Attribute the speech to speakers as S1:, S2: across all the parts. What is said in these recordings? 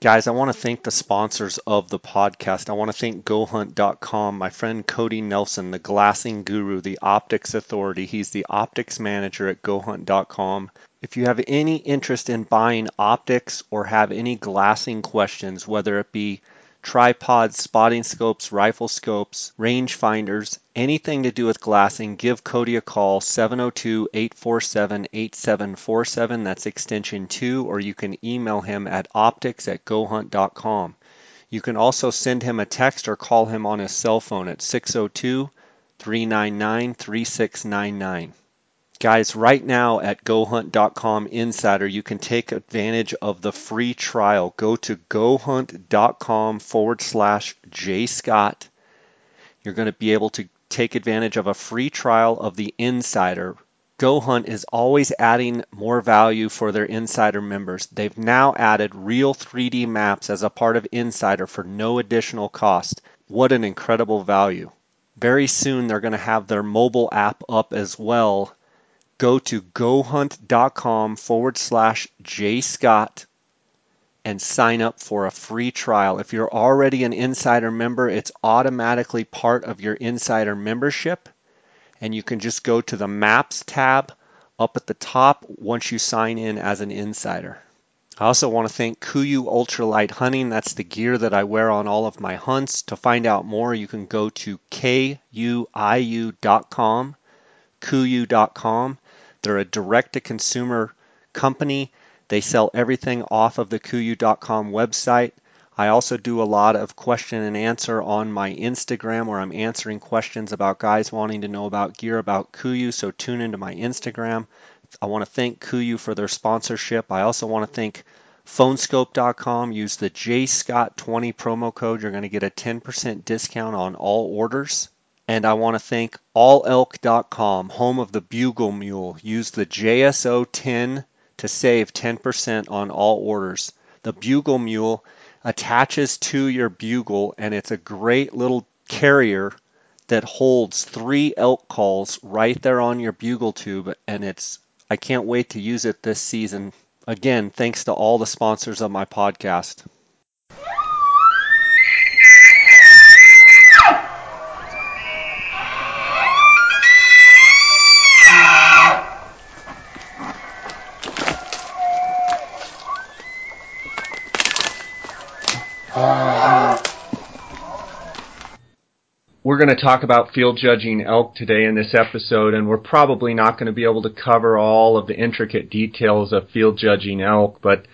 S1: Guys, I want to thank the sponsors of the podcast. I want to thank GoHunt.com, my friend Cody Nelson, the glassing guru, the optics authority. He's the optics manager at GoHunt.com. If you have any interest in buying optics or have any glassing questions, whether it be tripods, spotting scopes, rifle scopes, range finders, anything to do with glassing, give Cody a call 702-847-8747. That's extension 2 or you can email him at optics at gohunt.com. You can also send him a text or call him on his cell phone at 602 399 3699. Guys, right now at GoHunt.com Insider, you can take advantage of the free trial. Go to GoHunt.com forward slash JScott. You're going to be able to take advantage of a free trial of the Insider. GoHunt is always adding more value for their Insider members. They've now added real 3D maps as a part of Insider for no additional cost. What an incredible value. Very soon they're going to have their mobile app up as well go to gohunt.com forward slash jscott and sign up for a free trial. If you're already an insider member, it's automatically part of your insider membership. And you can just go to the maps tab up at the top once you sign in as an insider. I also want to thank Kuiu Ultralight Hunting. That's the gear that I wear on all of my hunts. To find out more, you can go to kuiu.com, kuiu.com. They're a direct to consumer company. They sell everything off of the Kuiu.com website. I also do a lot of question and answer on my Instagram where I'm answering questions about guys wanting to know about gear about Kuiu. So tune into my Instagram. I want to thank Kuiu for their sponsorship. I also want to thank phoneskope.com. Use the JScott20 promo code. You're going to get a 10% discount on all orders. And I want to thank allelk.com, home of the Bugle Mule. Use the JSO 10 to save 10% on all orders. The Bugle Mule attaches to your bugle, and it's a great little carrier that holds three elk calls right there on your bugle tube. And it's, I can't wait to use it this season. Again, thanks to all the sponsors of my podcast. We're going to talk about field judging elk today in this episode, and we're probably not going to be able to cover all of the intricate details of field judging elk, but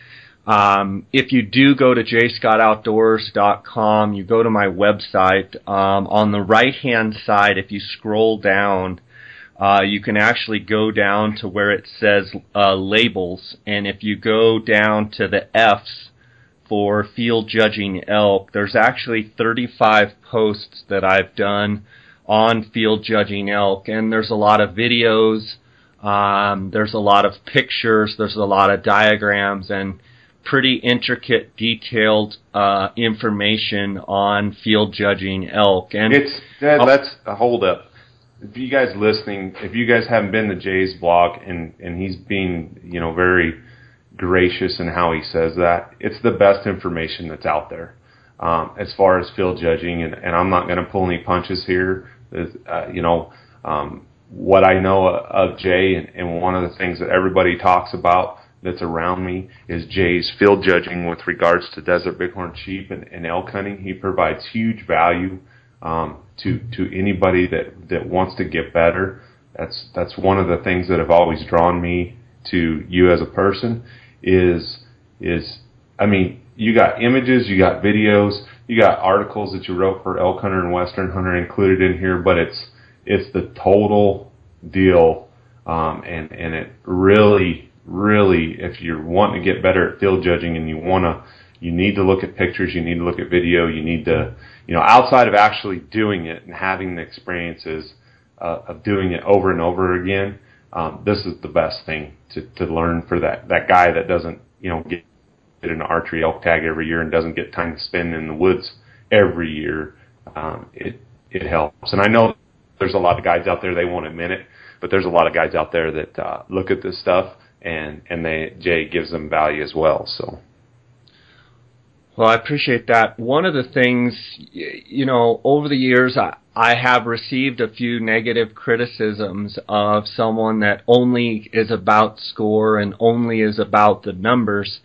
S1: um, if you do go to jscottoutdoors.com, you go to my website. Um, on the right hand side, if you scroll down, uh, you can actually go down to where it says uh, labels, and if you go down to the F's, for field judging elk, there's actually 35 posts that I've done on field judging elk, and there's a lot of videos, um, there's a lot of pictures, there's a lot of diagrams, and pretty intricate, detailed uh, information on field judging elk. And
S2: it's Dad, that's a hold up. If you guys listening, if you guys haven't been to Jay's blog, and and he's being you know very gracious in how he says that. It's the best information that's out there um, as far as field judging, and, and I'm not going to pull any punches here. Uh, you know, um, what I know of Jay, and, and one of the things that everybody talks about that's around me is Jay's field judging with regards to desert bighorn sheep and, and elk hunting. He provides huge value um, to to anybody that that wants to get better. That's that's one of the things that have always drawn me to you as a person is is I mean, you got images, you got videos, you got articles that you wrote for Elk Hunter and Western Hunter included in here, but it's it's the total deal, um, and and it really really if you're wanting to get better at field judging and you want to you need to look at pictures, you need to look at video, you need to you know outside of actually doing it and having the experiences uh, of doing it over and over again um, this is the best thing to, to learn for that, that guy that doesn't, you know, get, get an archery elk tag every year and doesn't get time to spend in the woods every year. Um, it, it helps. And I know there's a lot of guys out there, they won't admit it, but there's a lot of guys out there that, uh, look at this stuff and, and they, Jay gives them value as well. So.
S3: Well, I appreciate that. One of the things, you know, over the years, I, I have received a few negative criticisms of someone that only is about score and only is about the numbers.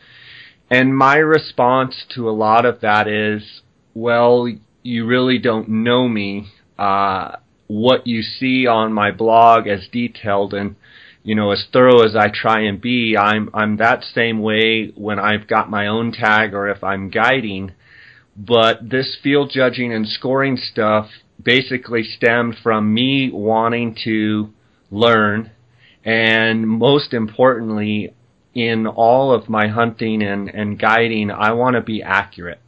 S3: And my response to a lot of that is, well, you really don't know me. Uh, what you see on my blog as detailed and you know as thorough as I try and be, I'm I'm that same way when I've got my own tag or if I'm guiding. But this field judging and scoring stuff basically stemmed from me wanting to learn and most importantly in all of my hunting and, and guiding I want to be accurate.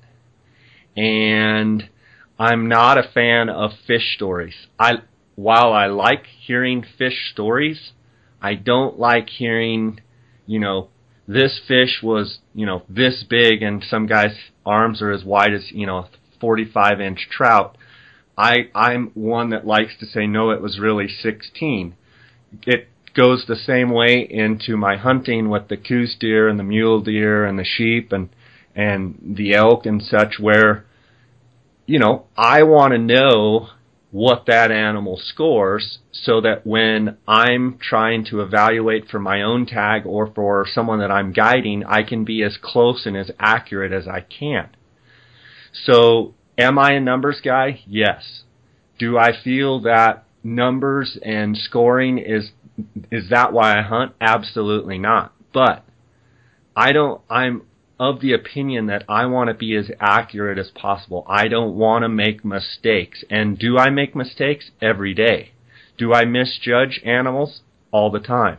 S3: And I'm not a fan of fish stories. I while I like hearing fish stories, I don't like hearing, you know, this fish was, you know, this big and some guy's arms are as wide as, you know, a 45 inch trout. I I'm one that likes to say no it was really 16. It goes the same way into my hunting with the Coues deer and the mule deer and the sheep and and the elk and such where you know, I want to know what that animal scores so that when I'm trying to evaluate for my own tag or for someone that I'm guiding, I can be as close and as accurate as I can. So, am I a numbers guy? Yes. Do I feel that numbers and scoring is is that why I hunt? Absolutely not. But I don't I'm of the opinion that I want to be as accurate as possible. I don't want to make mistakes. And do I make mistakes? Every day. Do I misjudge animals? All the time.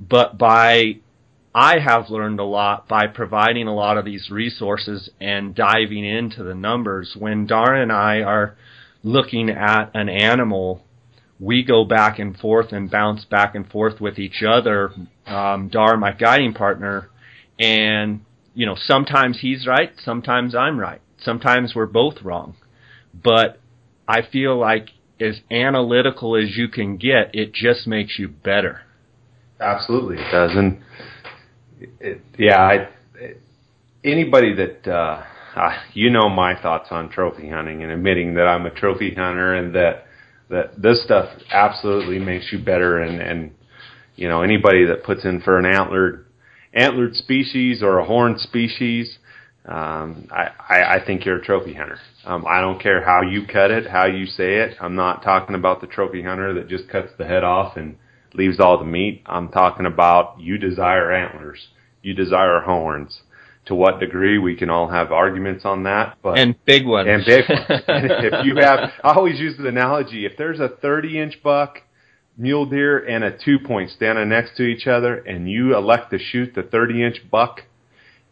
S3: But by, I have learned a lot by providing a lot of these resources and diving into the numbers. When Dara and I are looking at an animal, we go back and forth and bounce back and forth with each other. Um, Dar, my guiding partner, and, you know, sometimes he's right, sometimes I'm right. Sometimes we're both wrong. But I feel like as analytical as you can get, it just makes you better.
S2: Absolutely, it does. And it, yeah, I, it, anybody that, uh, uh, you know my thoughts on trophy hunting and admitting that I'm a trophy hunter and that, that this stuff absolutely makes you better and, and, you know, anybody that puts in for an antlered antlered species or a horned species, um, I, I, I think you're a trophy hunter. Um, I don't care how you cut it, how you say it. I'm not talking about the trophy hunter that just cuts the head off and leaves all the meat. I'm talking about you desire antlers, you desire horns. To what degree we can all have arguments on that, but
S3: and big ones
S2: and big ones. if you have, I always use the analogy: if there's a 30 inch buck mule deer and a two point standing next to each other and you elect to shoot the 30 inch buck,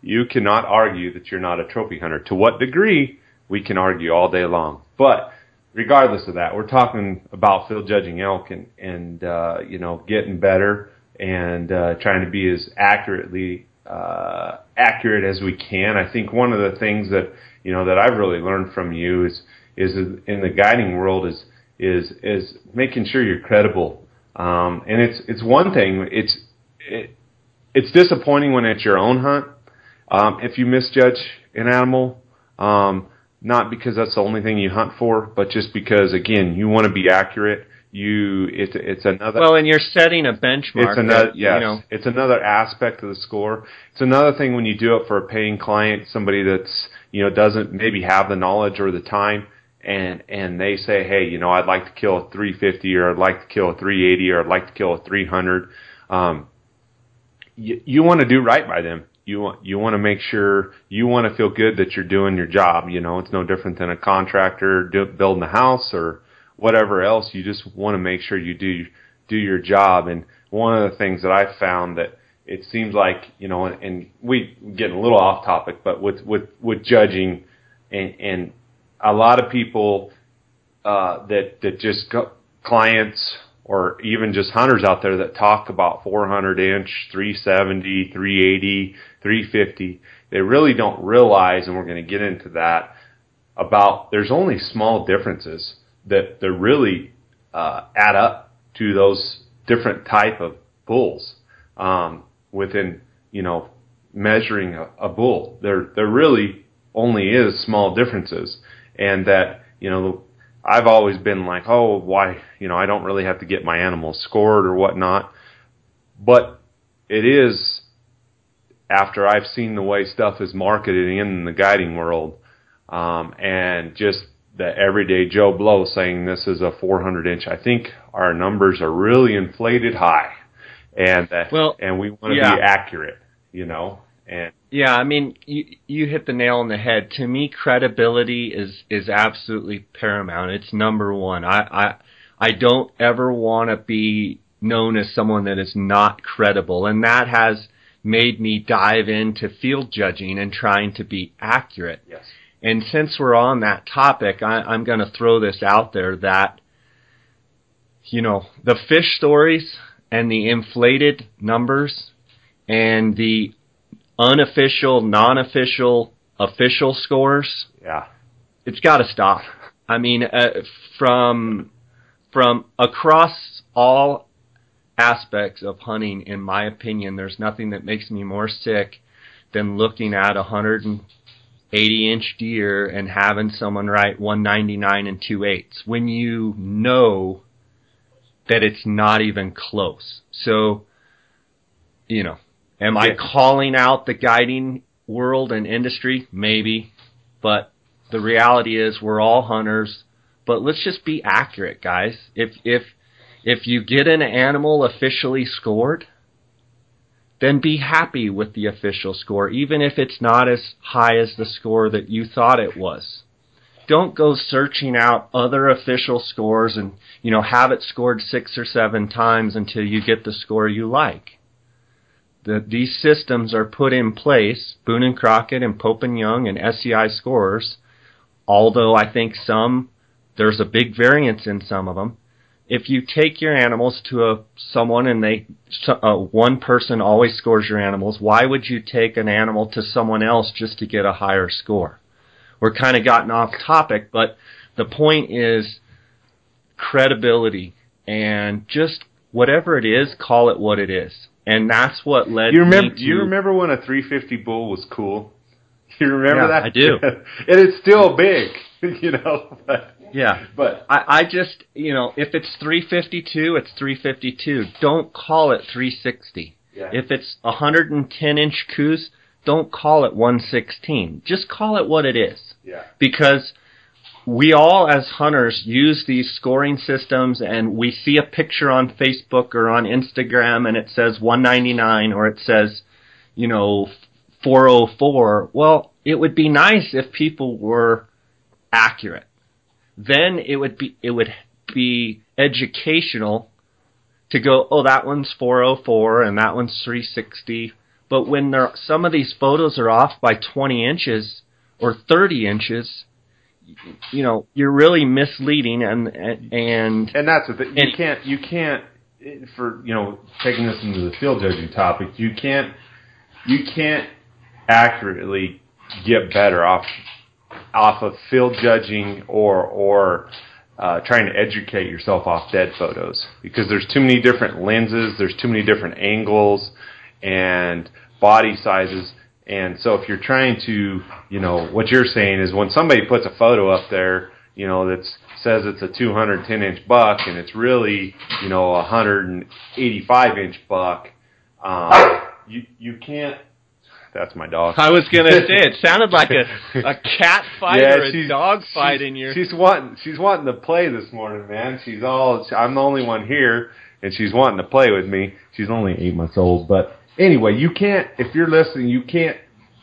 S2: you cannot argue that you're not a trophy hunter. To what degree, we can argue all day long. But regardless of that, we're talking about field judging elk and, and uh, you know, getting better and uh, trying to be as accurately uh, accurate as we can. I think one of the things that you know that I've really learned from you is is in the guiding world is is is making sure you're credible. Um, and it's it's one thing. It's it, it's disappointing when it's your own hunt. Um, if you misjudge an animal, um, not because that's the only thing you hunt for, but just because again you want to be accurate. You it's it's another
S3: well, and you're setting a benchmark.
S2: It's another
S3: that,
S2: yes,
S3: you know.
S2: it's another aspect of the score. It's another thing when you do it for a paying client, somebody that's you know doesn't maybe have the knowledge or the time and and they say, hey, you know, I'd like to kill a 350 or I'd like to kill a 380 or I'd like to kill a 300. Um, you, you want to do right by them. You want you want to make sure you want to feel good that you're doing your job. You know, it's no different than a contractor do, building a house or whatever else. You just want to make sure you do do your job. And one of the things that I found that it seems like you know, and, and we getting a little off topic, but with with with judging and, and a lot of people uh, that that just go, clients or even just hunters out there that talk about 400 inch, 370, 380, 350. They really don't realize, and we're going to get into that about there's only small differences that that really uh, add up to those different type of bulls um, within you know measuring a, a bull. There there really only is small differences, and that you know I've always been like, oh, why you know I don't really have to get my animals scored or whatnot, but it is after I've seen the way stuff is marketed in the guiding world, um, and just the everyday Joe Blow saying this is a 400 inch. I think our numbers are really inflated high, and that,
S3: well,
S2: and we want to
S3: yeah.
S2: be accurate, you know. And
S3: yeah, I mean, you you hit the nail on the head. To me, credibility is is absolutely paramount. It's number one. I I I don't ever want to be known as someone that is not credible, and that has made me dive into field judging and trying to be accurate.
S2: yes,
S3: And since we're on that topic, I, I'm going to throw this out there that, you know, the fish stories and the inflated numbers and the unofficial, non-official, official scores,
S2: yeah,
S3: it's got to stop. I mean, uh, from from across all aspects of hunting, in my opinion, there's nothing that makes me more sick than looking at a 180 inch deer and having someone write 199 and 2 eighths when you know that it's not even close. So, you know, am I calling out the guiding world and industry? Maybe, but the reality is we're all hunters. But let's just be accurate, guys. If if if you get an animal officially scored, then be happy with the official score, even if it's not as high as the score that you thought it was. Don't go searching out other official scores and, you know, have it scored six or seven times until you get the score you like. The, these systems are put in place, Boone and Crockett and Pope and Young and SCI scores, although I think some, there's a big variance in some of them if you take your animals to a someone and they uh, one person always scores your animals, why would you take an animal to someone else just to get a higher score? We're kind of gotten off topic, but the point is credibility and just whatever it is, call it what it is. And that's what led
S2: you remember
S3: me to
S2: you remember when a 350 bull was cool? You remember
S3: Yeah,
S2: that?
S3: I do.
S2: and it's still big, you know. But,
S3: Yeah.
S2: but
S3: I, I just, you know, if it's 352, it's 352. Don't call it 360.
S2: yeah,
S3: If it's 110 inch Coues, don't call it 116. Just call it what it is.
S2: yeah,
S3: Because we all, as hunters, use these scoring systems and we see a picture on Facebook or on Instagram and it says 199 or it says, you know, 404. Well, it would be nice if people were accurate. Then it would be, it would be educational to go, oh, that one's 404 and that one's 360. But when there, some of these photos are off by 20 inches or 30 inches, you know, you're really misleading and, and,
S2: and that's the thing. You
S3: And-
S2: can't you can't for you know taking this into the field judging topic. You can't you can't accurately get better off off of field judging or or uh, trying to educate yourself off dead photos because there's too many different lenses, there's too many different angles and body sizes. And so if you're trying to, you know, what you're saying is when somebody puts a photo up there, you know, that says it's a 210 inch buck and it's really, you know, a 185 inch buck, um, you you can't. That's my dog.
S3: I was gonna say it sounded like a a cat fight or a dog fight in your.
S2: She's wanting she's wanting to play this morning, man. She's all I'm the only one here, and she's wanting to play with me. She's only eight months old, but anyway, you can't if you're listening, you can't.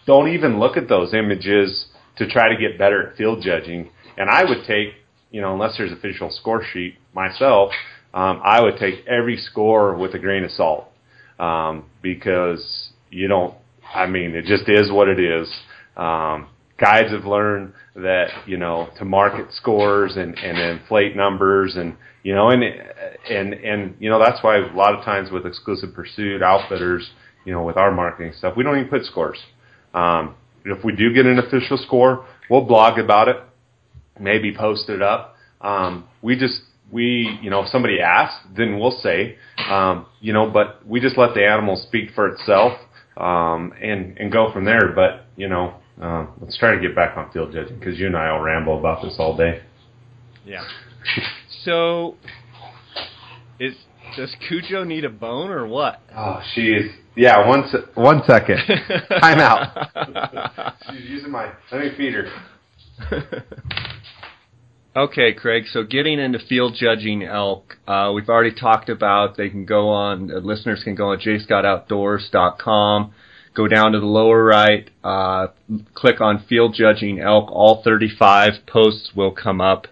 S2: Don't even look at those images to try to get better at field judging. And I would take, you know, unless there's official score sheet myself, um, I would take every score with a grain of salt um, because you don't. I mean, it just is what it is. Um, guides have learned that you know to market scores and and inflate numbers and you know and and and you know that's why a lot of times with exclusive pursuit outfitters, you know, with our marketing stuff, we don't even put scores. Um, if we do get an official score, we'll blog about it, maybe post it up. Um, we just we you know if somebody asks, then we'll say, um, you know, but we just let the animal speak for itself. um, and and go from there. But you know, uh, let's try to get back on field judging because you and I will ramble about this all day.
S3: Yeah. So, is does Cujo need a bone or what?
S2: Oh, she's. Yeah, one se- one second. Time out. She's using my. Let me feed her.
S3: Okay, Craig. So getting into field judging elk, uh, we've already talked about. They can go on. Uh, listeners can go on jscottoutdoors.com. Go down to the lower right. Uh, click on field judging elk. All 35 posts will come up,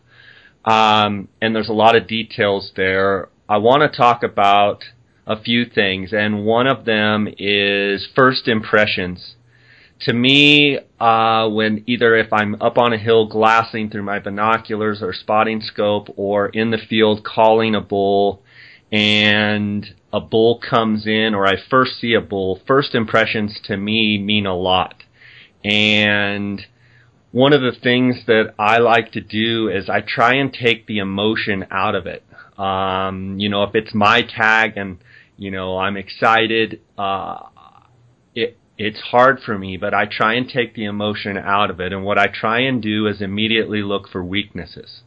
S3: um, and there's a lot of details there. I want to talk about a few things, and one of them is first impressions to me, uh, when either if I'm up on a hill glassing through my binoculars or spotting scope or in the field calling a bull and a bull comes in or I first see a bull, first impressions to me mean a lot. And one of the things that I like to do is I try and take the emotion out of it. Um, you know, if it's my tag and, you know, I'm excited, uh, it, it's hard for me, but I try and take the emotion out of it. And what I try and do is immediately look for weaknesses.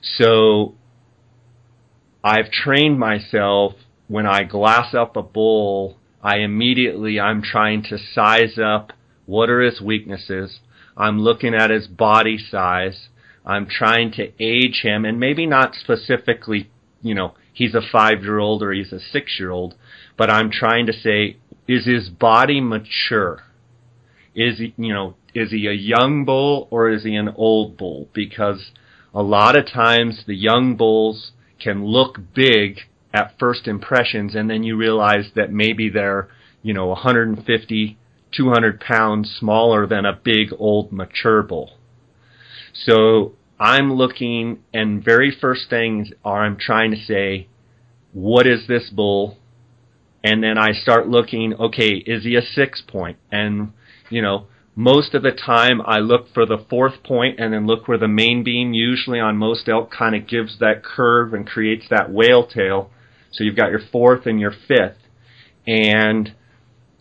S3: So I've trained myself when I glass up a bull, I immediately, I'm trying to size up what are his weaknesses. I'm looking at his body size. I'm trying to age him and maybe not specifically, you know, he's a five year old or he's a six year old, but I'm trying to say, is his body mature? Is he, you know, is he a young bull or is he an old bull? Because a lot of times the young bulls can look big at first impressions and then you realize that maybe they're, you know, 150, 200 pounds smaller than a big old mature bull. So I'm looking and very first things are I'm trying to say, what is this bull? and then I start looking, okay, is he a six point? And, you know, most of the time I look for the fourth point and then look where the main beam usually on most elk kind of gives that curve and creates that whale tail. So you've got your fourth and your fifth. And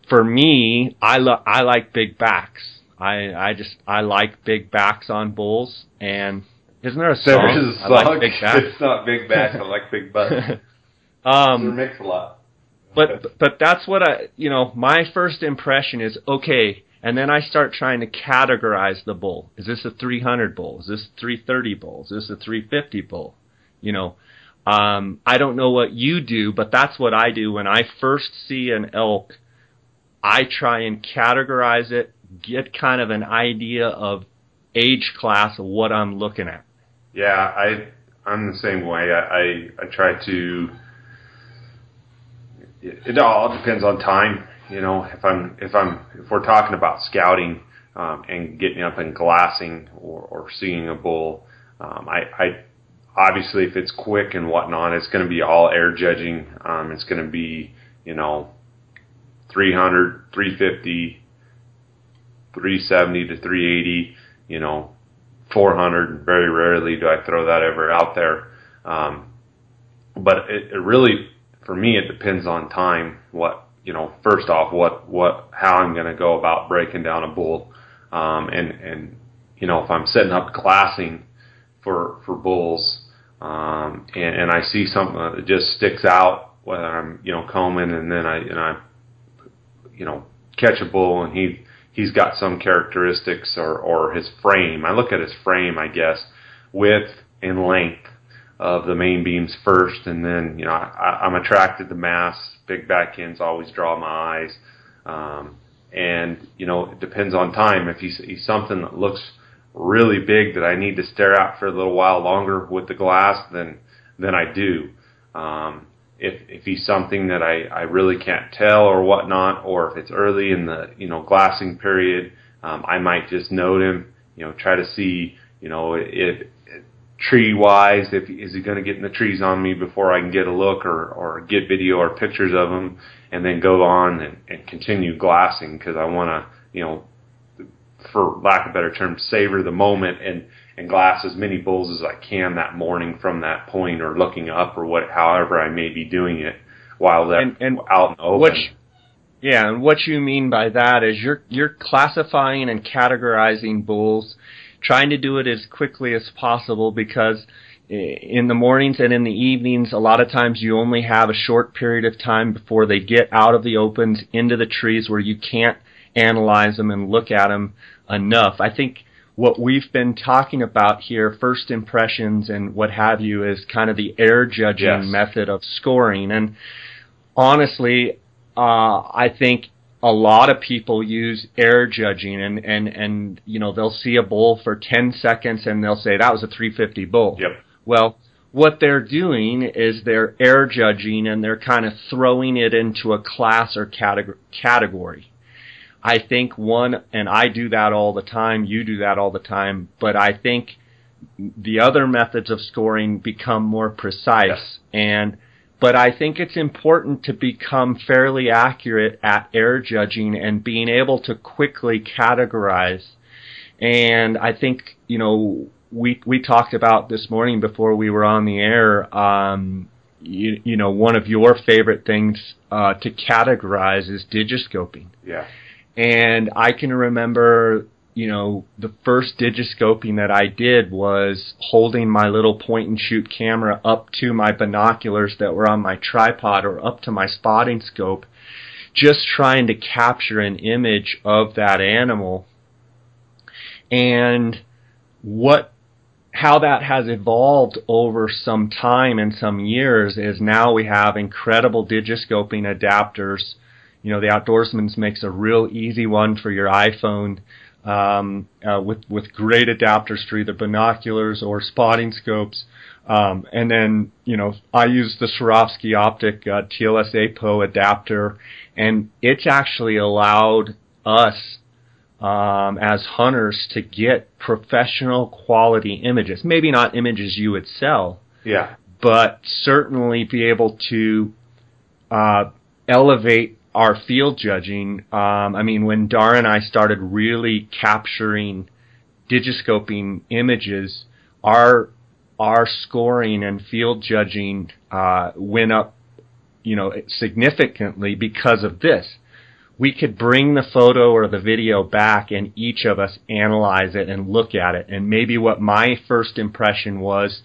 S3: for me, I lo- I like big backs. I I just I like big backs on bulls and isn't there a song?
S2: There is a song. I like big backs. It's not big backs. I like big butts. um, They're mix a lot
S3: but but that's what I you know my first impression is okay, and then I start trying to categorize the bull. Is this a 300 bull? Is this a 330 bull? Is this a 350 bull? You know, um, I don't know what you do, but that's what I do when I first see an elk. I try and categorize it, get kind of an idea of age class of what I'm looking at.
S2: Yeah, I I'm the same way. I I, I try to it all depends on time. You know, if I'm if I'm if we're talking about scouting um, and getting up and glassing or, or seeing a bull, um, I, I obviously if it's quick and whatnot, it's going to be all air judging. Um, it's going to be you know 300, 350, 370 to 380. You know, 400. Very rarely do I throw that ever out there. Um, but it, it really for me, it depends on time. What you know, first off, what what how I'm going to go about breaking down a bull, um, and and you know, if I'm setting up glassing for for bulls, um, and, and I see something that just sticks out, whether I'm you know combing and then I and I you know catch a bull and he he's got some characteristics or or his frame. I look at his frame, I guess, width and length of the main beams first, and then you know I, I'm attracted to mass. Big back ends always draw my eyes, um, and you know it depends on time. If he's, he's something that looks really big that I need to stare at for a little while longer with the glass, then then I do. Um, if if he's something that I, I really can't tell or whatnot, or if it's early in the you know glassing period, um, I might just note him. You know, try to see you know if tree wise if is he going to get in the trees on me before I can get a look or or get video or pictures of him and then go on and, and continue glassing because I want to you know for lack of a better term savor the moment and and glass as many bulls as I can that morning from that point or looking up or what however I may be doing it while they're and, and out in the open.
S3: Which, Yeah, and what you mean by that is you're you're classifying and categorizing bulls, trying to do it as quickly as possible because in the mornings and in the evenings, a lot of times you only have a short period of time before they get out of the opens into the trees where you can't analyze them and look at them enough. I think what we've been talking about here, first impressions and what have you, is kind of the air judging yes. method of scoring. And honestly, uh, I think a lot of people use air judging and, and, and, you know, they'll see a bull for 10 seconds and they'll say that was a 350 bull.
S2: Yep.
S3: Well, what they're doing is they're air judging and they're kind of throwing it into a class or category. I think one, and I do that all the time, you do that all the time, but I think the other methods of scoring become more precise yes. and but I think it's important to become fairly accurate at air judging and being able to quickly categorize. And I think, you know, we we talked about this morning before we were on the air. Um, you, you know, one of your favorite things uh, to categorize is digiscoping.
S2: Yeah.
S3: And I can remember, you know, the first digiscoping that I did was holding my little point and shoot camera up to my binoculars that were on my tripod or up to my spotting scope, just trying to capture an image of that animal. And what how that has evolved over some time and some years is now we have incredible digiscoping adapters. You know, the Outdoorsman's makes a real easy one for your iPhone um, uh, with with great adapters for either binoculars or spotting scopes. Um, and then, you know, I use the Swarovski Optik uh, TLS APO adapter, and it's actually allowed us um, as hunters to get professional quality images. Maybe not images you would sell.
S2: Yeah.
S3: But certainly be able to uh, elevate our field judging. Um, I mean, when Dar and I started really capturing digiscoping images, our our scoring and field judging uh, went up, you know, significantly because of this we could bring the photo or the video back and each of us analyze it and look at it. And maybe what my first impression was,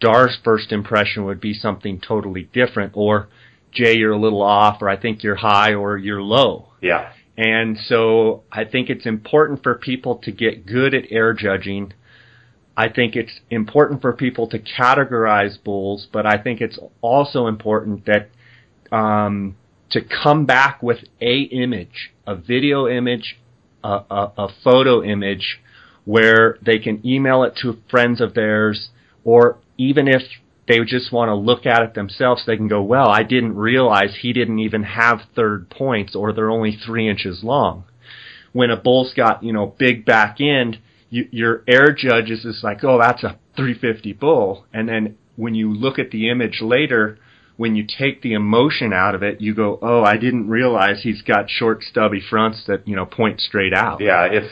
S3: Dar's first impression would be something totally different, or Jay, you're a little off, or I think you're high, or you're low.
S2: Yeah.
S3: And so I think it's important for people to get good at air judging. I think it's important for people to categorize bulls, but I think it's also important that um, to come back with a image, a video image, a, a, a photo image, where they can email it to friends of theirs, or even if they just want to look at it themselves, they can go, well, I didn't realize he didn't even have third points, or they're only three inches long. When a bull's got, you know, big back end, you, your air judges is like, oh, that's a 350 bull. And then when you look at the image later, when you take the emotion out of it, you go, oh, I didn't realize he's got short, stubby fronts that you know point straight out.
S2: Yeah, if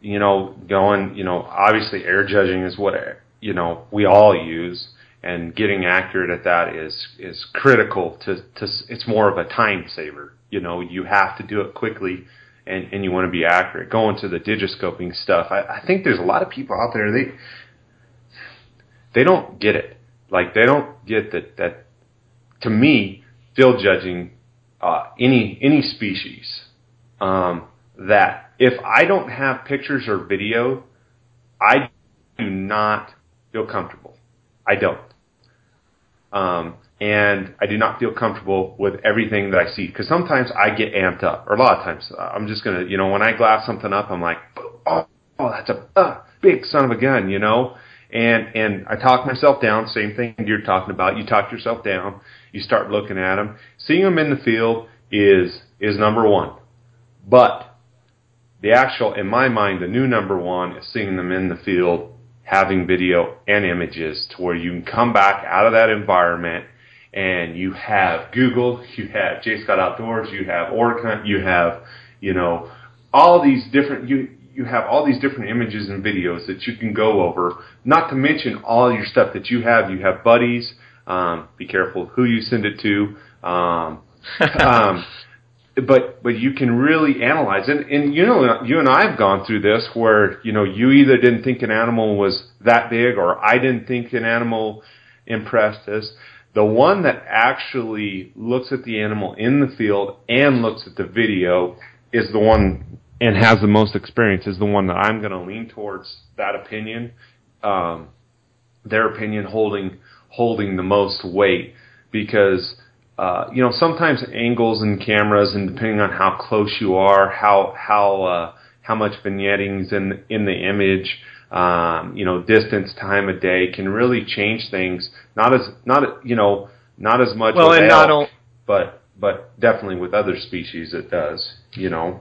S2: you know, going, you know, obviously air judging is what you know we all use, and getting accurate at that is is critical. To to it's more of a time saver. You know, you have to do it quickly. And, and you want to be accurate. Going to the digiscoping stuff, I, I think there's a lot of people out there they they don't get it. Like they don't get that that to me, field judging uh, any any species um, that if I don't have pictures or video, I do not feel comfortable. I don't. Um, and I do not feel comfortable with everything that I see because sometimes I get amped up, or a lot of times uh, I'm just gonna, you know, when I glass something up, I'm like, oh, oh that's a uh, big son of a gun, you know, and and I talk myself down. Same thing you're talking about. You talk yourself down. You start looking at them. Seeing them in the field is is number one. But the actual, in my mind, the new number one is seeing them in the field, having video and images to where you can come back out of that environment and you have Google, you have J Scott Outdoors, you have Orca, you have, you know, all these different, you, you have all these different images and videos that you can go over. Not to mention all your stuff that you have. You have buddies. Um, be careful who you send it to. Um, um, but but you can really analyze and and you know you and I have gone through this where you know you either didn't think an animal was that big or I didn't think an animal impressed us. The one that actually looks at the animal in the field and looks at the video is the one and has the most experience is the one that I'm going to lean towards that opinion. Um, their opinion holding holding the most weight because uh, you know sometimes angles and cameras and depending on how close you are, how how uh, how much vignetting's in in the image, um, you know distance, time of day can really change things. Not as not you know not as much
S3: well, and
S2: elk,
S3: not o-
S2: but but definitely with other species it does. You know.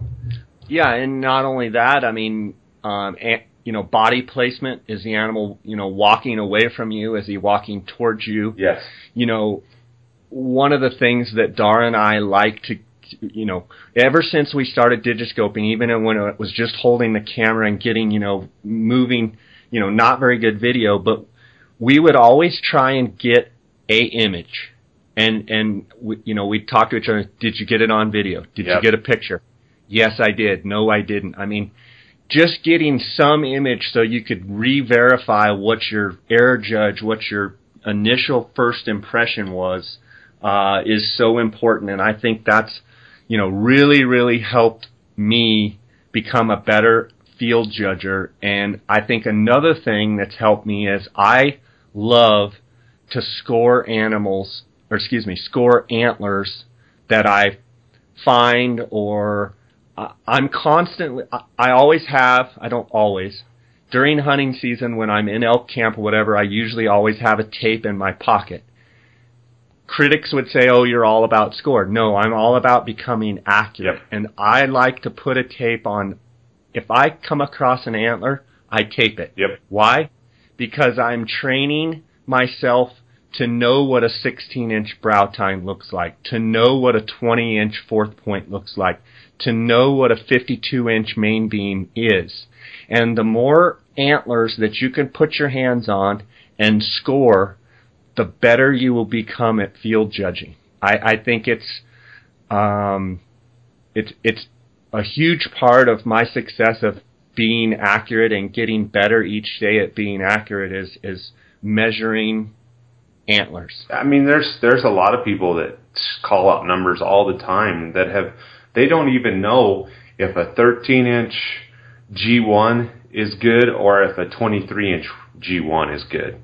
S3: Yeah, and not only that, I mean, um, a- you know, body placement is the animal, you know, walking away from you? Is he walking towards you?
S2: Yes.
S3: You know, one of the things that Dara and I like to, you know, ever since we started digiscoping, even when it was just holding the camera and getting, you know, moving, you know, not very good video, but we would always try and get a image. And, and, we, you know, we'd talk to each other. Did you get it on video? Did
S2: Yep.
S3: you get a picture? Yes, I did. No, I didn't. I mean, just getting some image so you could re-verify what your error judge, what your initial first impression was, uh, is so important. And I think that's, you know, really, really helped me become a better field judger. And I think another thing that's helped me is I love to score animals, or excuse me, score antlers that I find or I- I'm constantly, I always have, I don't always, during hunting season when I'm in elk camp or whatever, I usually always have a tape in my pocket. Critics would say, oh, you're all about score. No, I'm all about becoming accurate.
S2: Yep.
S3: And I like to put a tape on, if I come across an antler, I tape it.
S2: Yep.
S3: Why? Because I'm training myself to know what a 16 inch brow tine looks like, to know what a 20 inch fourth point looks like, to know what a 52 inch main beam is. And the more antlers that you can put your hands on and score, the better you will become at field judging. I, I think it's, um, it's, it's a huge part of my success of being accurate and getting better each day at being accurate is, is measuring antlers.
S2: I mean, there's there's a lot of people that call out numbers all the time that have they don't even know if a 13 inch G1 is good or if a 23 inch G1 is good.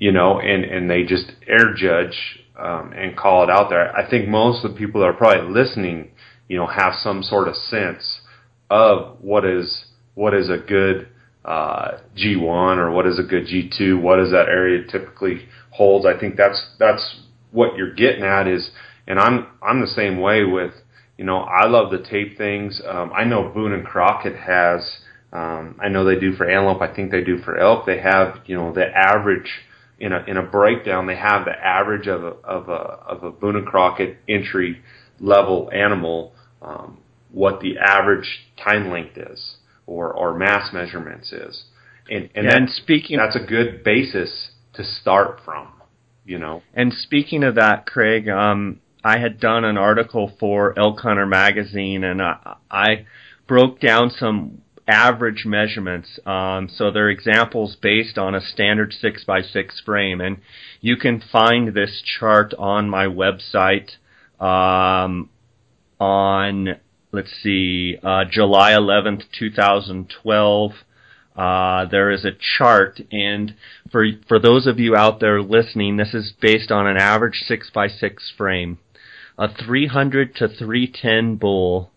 S2: You know, and and they just air judge um, and call it out there. I think most of the people that are probably listening, you know, have some sort of sense of what is what is a good uh, G1 or what is a good G2. What does that area typically holds? I think that's that's what you're getting at is, and I'm I'm the same way with you know I love the tape things. Um, I know Boone and Crockett has. Um, I know they do for antelope. I think they do for elk. They have you know the average in a in a breakdown. They have the average of a of a of a Boone and Crockett entry level animal. Um, what the average time length is or or mass measurements is, and and
S3: Yeah, and speaking
S2: that's a good basis to start from. You know,
S3: And speaking of that, Craig, um, I had done an article for Elk Hunter magazine, and I, I broke down some average measurements. Um, so they're examples based on a standard six by six frame, and you can find this chart on my website um, on let's see, uh, July 11th, 2012. Uh, there is a chart, and for for those of you out there listening, this is based on an average six by six frame. A 300 to 310 bull,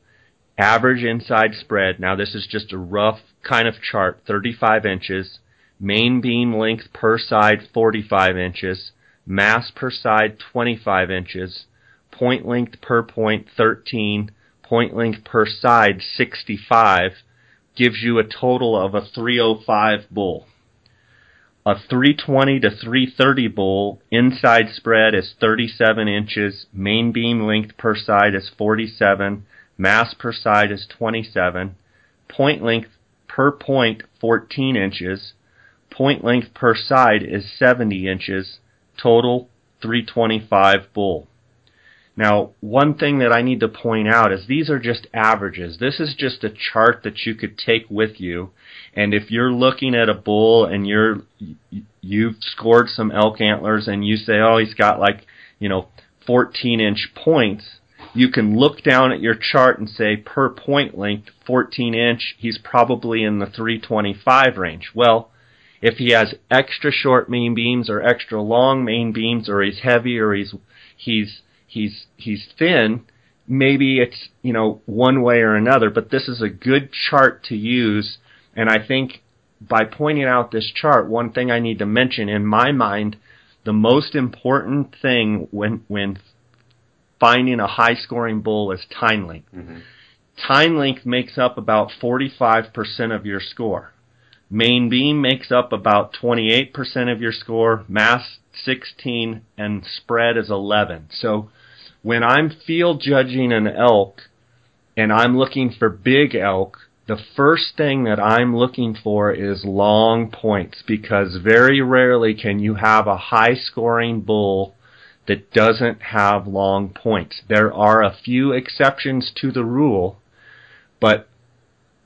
S3: average inside spread. Now this is just a rough kind of chart, 35 inches. Main beam length per side 45 inches. Mass per side 25 inches. Point length per point 13. Point length per side 65 gives you a total of a 305 bull. A 320 to 330 bull inside spread is 37 inches, main beam length per side is 47, mass per side is 27, point length per point 14 inches, point length per side is 70 inches, total 325 bull. Now, one thing that I need to point out is these are just averages. This is just a chart that you could take with you. And if you're looking at a bull and you're, you've scored some elk antlers and you say, oh, he's got like, you know, 14 inch points, you can look down at your chart and say per point length, 14 inch, he's probably in the 325 range. Well, if he has extra short main beams or extra long main beams or he's heavy or he's, he's, he's, he's thin, maybe it's, you know, one way or another, but this is a good chart to use. And I think by pointing out this chart, one thing I need to mention in my mind, the most important thing when, when finding a high scoring bull is tine length. Mm-hmm. Tine length makes up about 45% of your score. Main beam makes up about 28% of your score, mass 16, and spread is 11. So when I'm field judging an elk and I'm looking for big elk, the first thing that I'm looking for is long points because very rarely can you have a high scoring bull that doesn't have long points. There are a few exceptions to the rule, but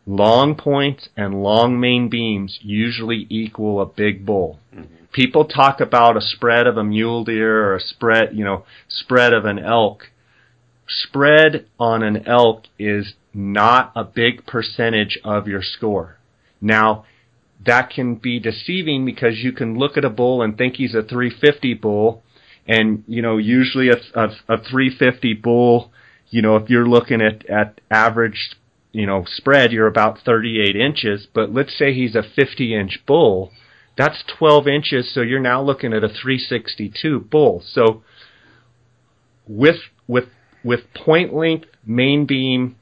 S3: long points and long main beams usually equal a big bull. Mm-hmm. People talk about a spread of a mule deer or a spread, you know, spread of an elk. Spread on an elk is not a big percentage of your score. Now, that can be deceiving because you can look at a bull and think he's a 350 bull and, you know, usually a, a, a 350 bull, you know, if you're looking at, at average, you know, spread, you're about 38 inches. But let's say he's a 50 inch bull. That's 12 inches. So you're now looking at a 362 bull. So with, with, with point length, main beam,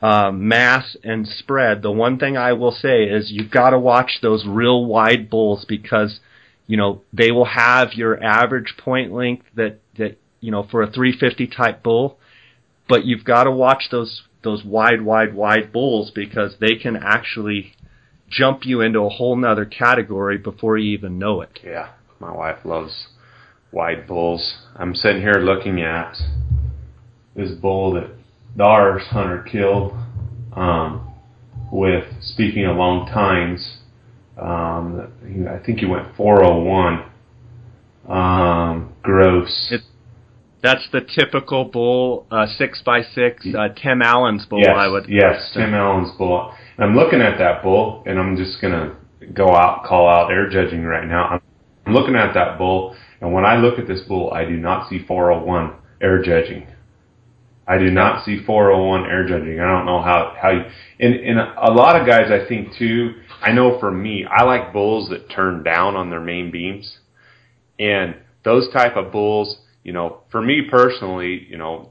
S3: uh, mass and spread, the one thing I will say is you've got to watch those real wide bulls because – you know, they will have your average point length that, that, you know, for a 350 type bull, but you've got to watch those, those wide, wide, wide bulls because they can actually jump you into a whole nother category before you even know it.
S2: Yeah. My wife loves wide bulls. I'm sitting here looking at this bull that Dars hunter killed, um, with speaking of long tines um, I think he went 401 um, gross. It,
S3: that's the typical bull, uh, six by six, uh, Tim Allen's bull.
S2: Yes,
S3: I would.
S2: Yes, Tim Allen's bull. And I'm looking at that bull, and I'm just gonna go out, call out air judging right now. I'm looking at that bull, and when I look at this bull, I do not see 401 air judging. I do not see 401 air judging. I don't know how how you. And, and a lot of guys, I think too, I know for me, I like bulls that turn down on their main beams. And those type of bulls, you know, for me personally, you know,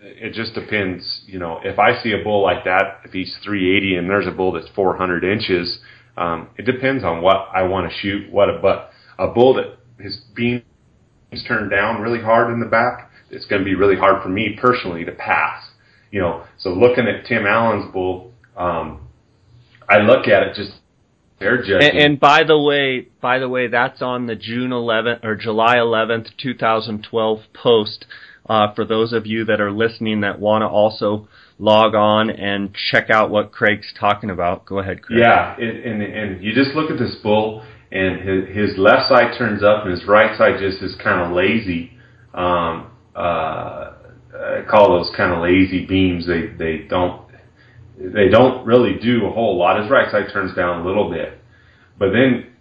S2: it just depends, you know, if I see a bull like that, if he's 380 and there's a bull that's 400 inches, um, it depends on what I want to shoot, what a, but a bull that his beams turned down really hard in the back, it's going to be really hard for me personally to pass, you know, so looking at Tim Allen's bull, um, I look at it just
S3: they're judging. And, and, by the way, by the way, that's on the June 11th or July 11th, 2012 post. Uh, for those of you that are listening that want to also log on and check out what Craig's talking about. Go ahead, Craig.
S2: Yeah, and, and, and you just look at this bull, and his, his left side turns up, and his right side just is kind of lazy. Um, uh, I call those kind of lazy beams. They they don't they don't really do a whole lot. His right side turns down a little bit, but then,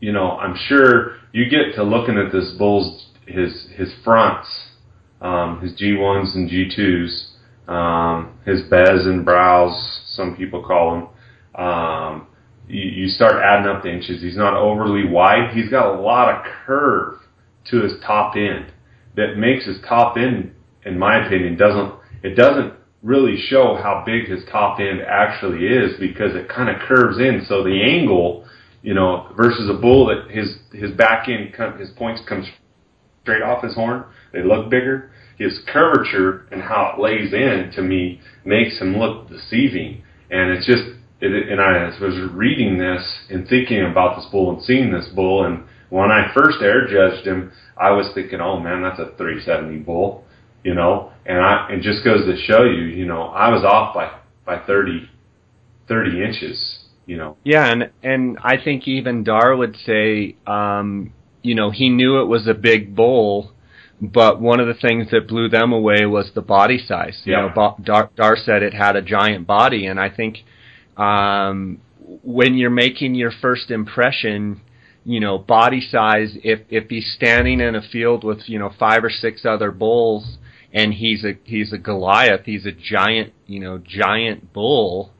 S2: you know, I'm sure you get to looking at this bull's his his fronts, um, his G1s and G2s, um, his bez and brows, some people call them. Um, you, you start adding up the inches. He's not overly wide. He's got a lot of curve to his top end that makes his top end, in my opinion, doesn't it doesn't really show how big his top end actually is because it kind of curves in. So the angle, you know, versus a bull that his his back end his points come straight off his horn, they look bigger. His curvature and how it lays in to me makes him look deceiving. And it's just, it, and I was reading this and thinking about this bull and seeing this bull. And when I first air judged him, I was thinking, oh man, that's a 370 bull you know, and I it just goes to show you, you know, I was off by by 30, 30 inches, you know.
S3: Yeah, and and I think even Dar would say, um, you know, he knew it was a big bull, but one of the things that blew them away was the body size. You
S2: Yeah.
S3: know, Dar, Dar said it had a giant body, and I think um, when you're making your first impression, you know, body size. If if he's standing in a field with you know five or six other bulls, and he's a he's a Goliath, he's a giant, you know, giant bull.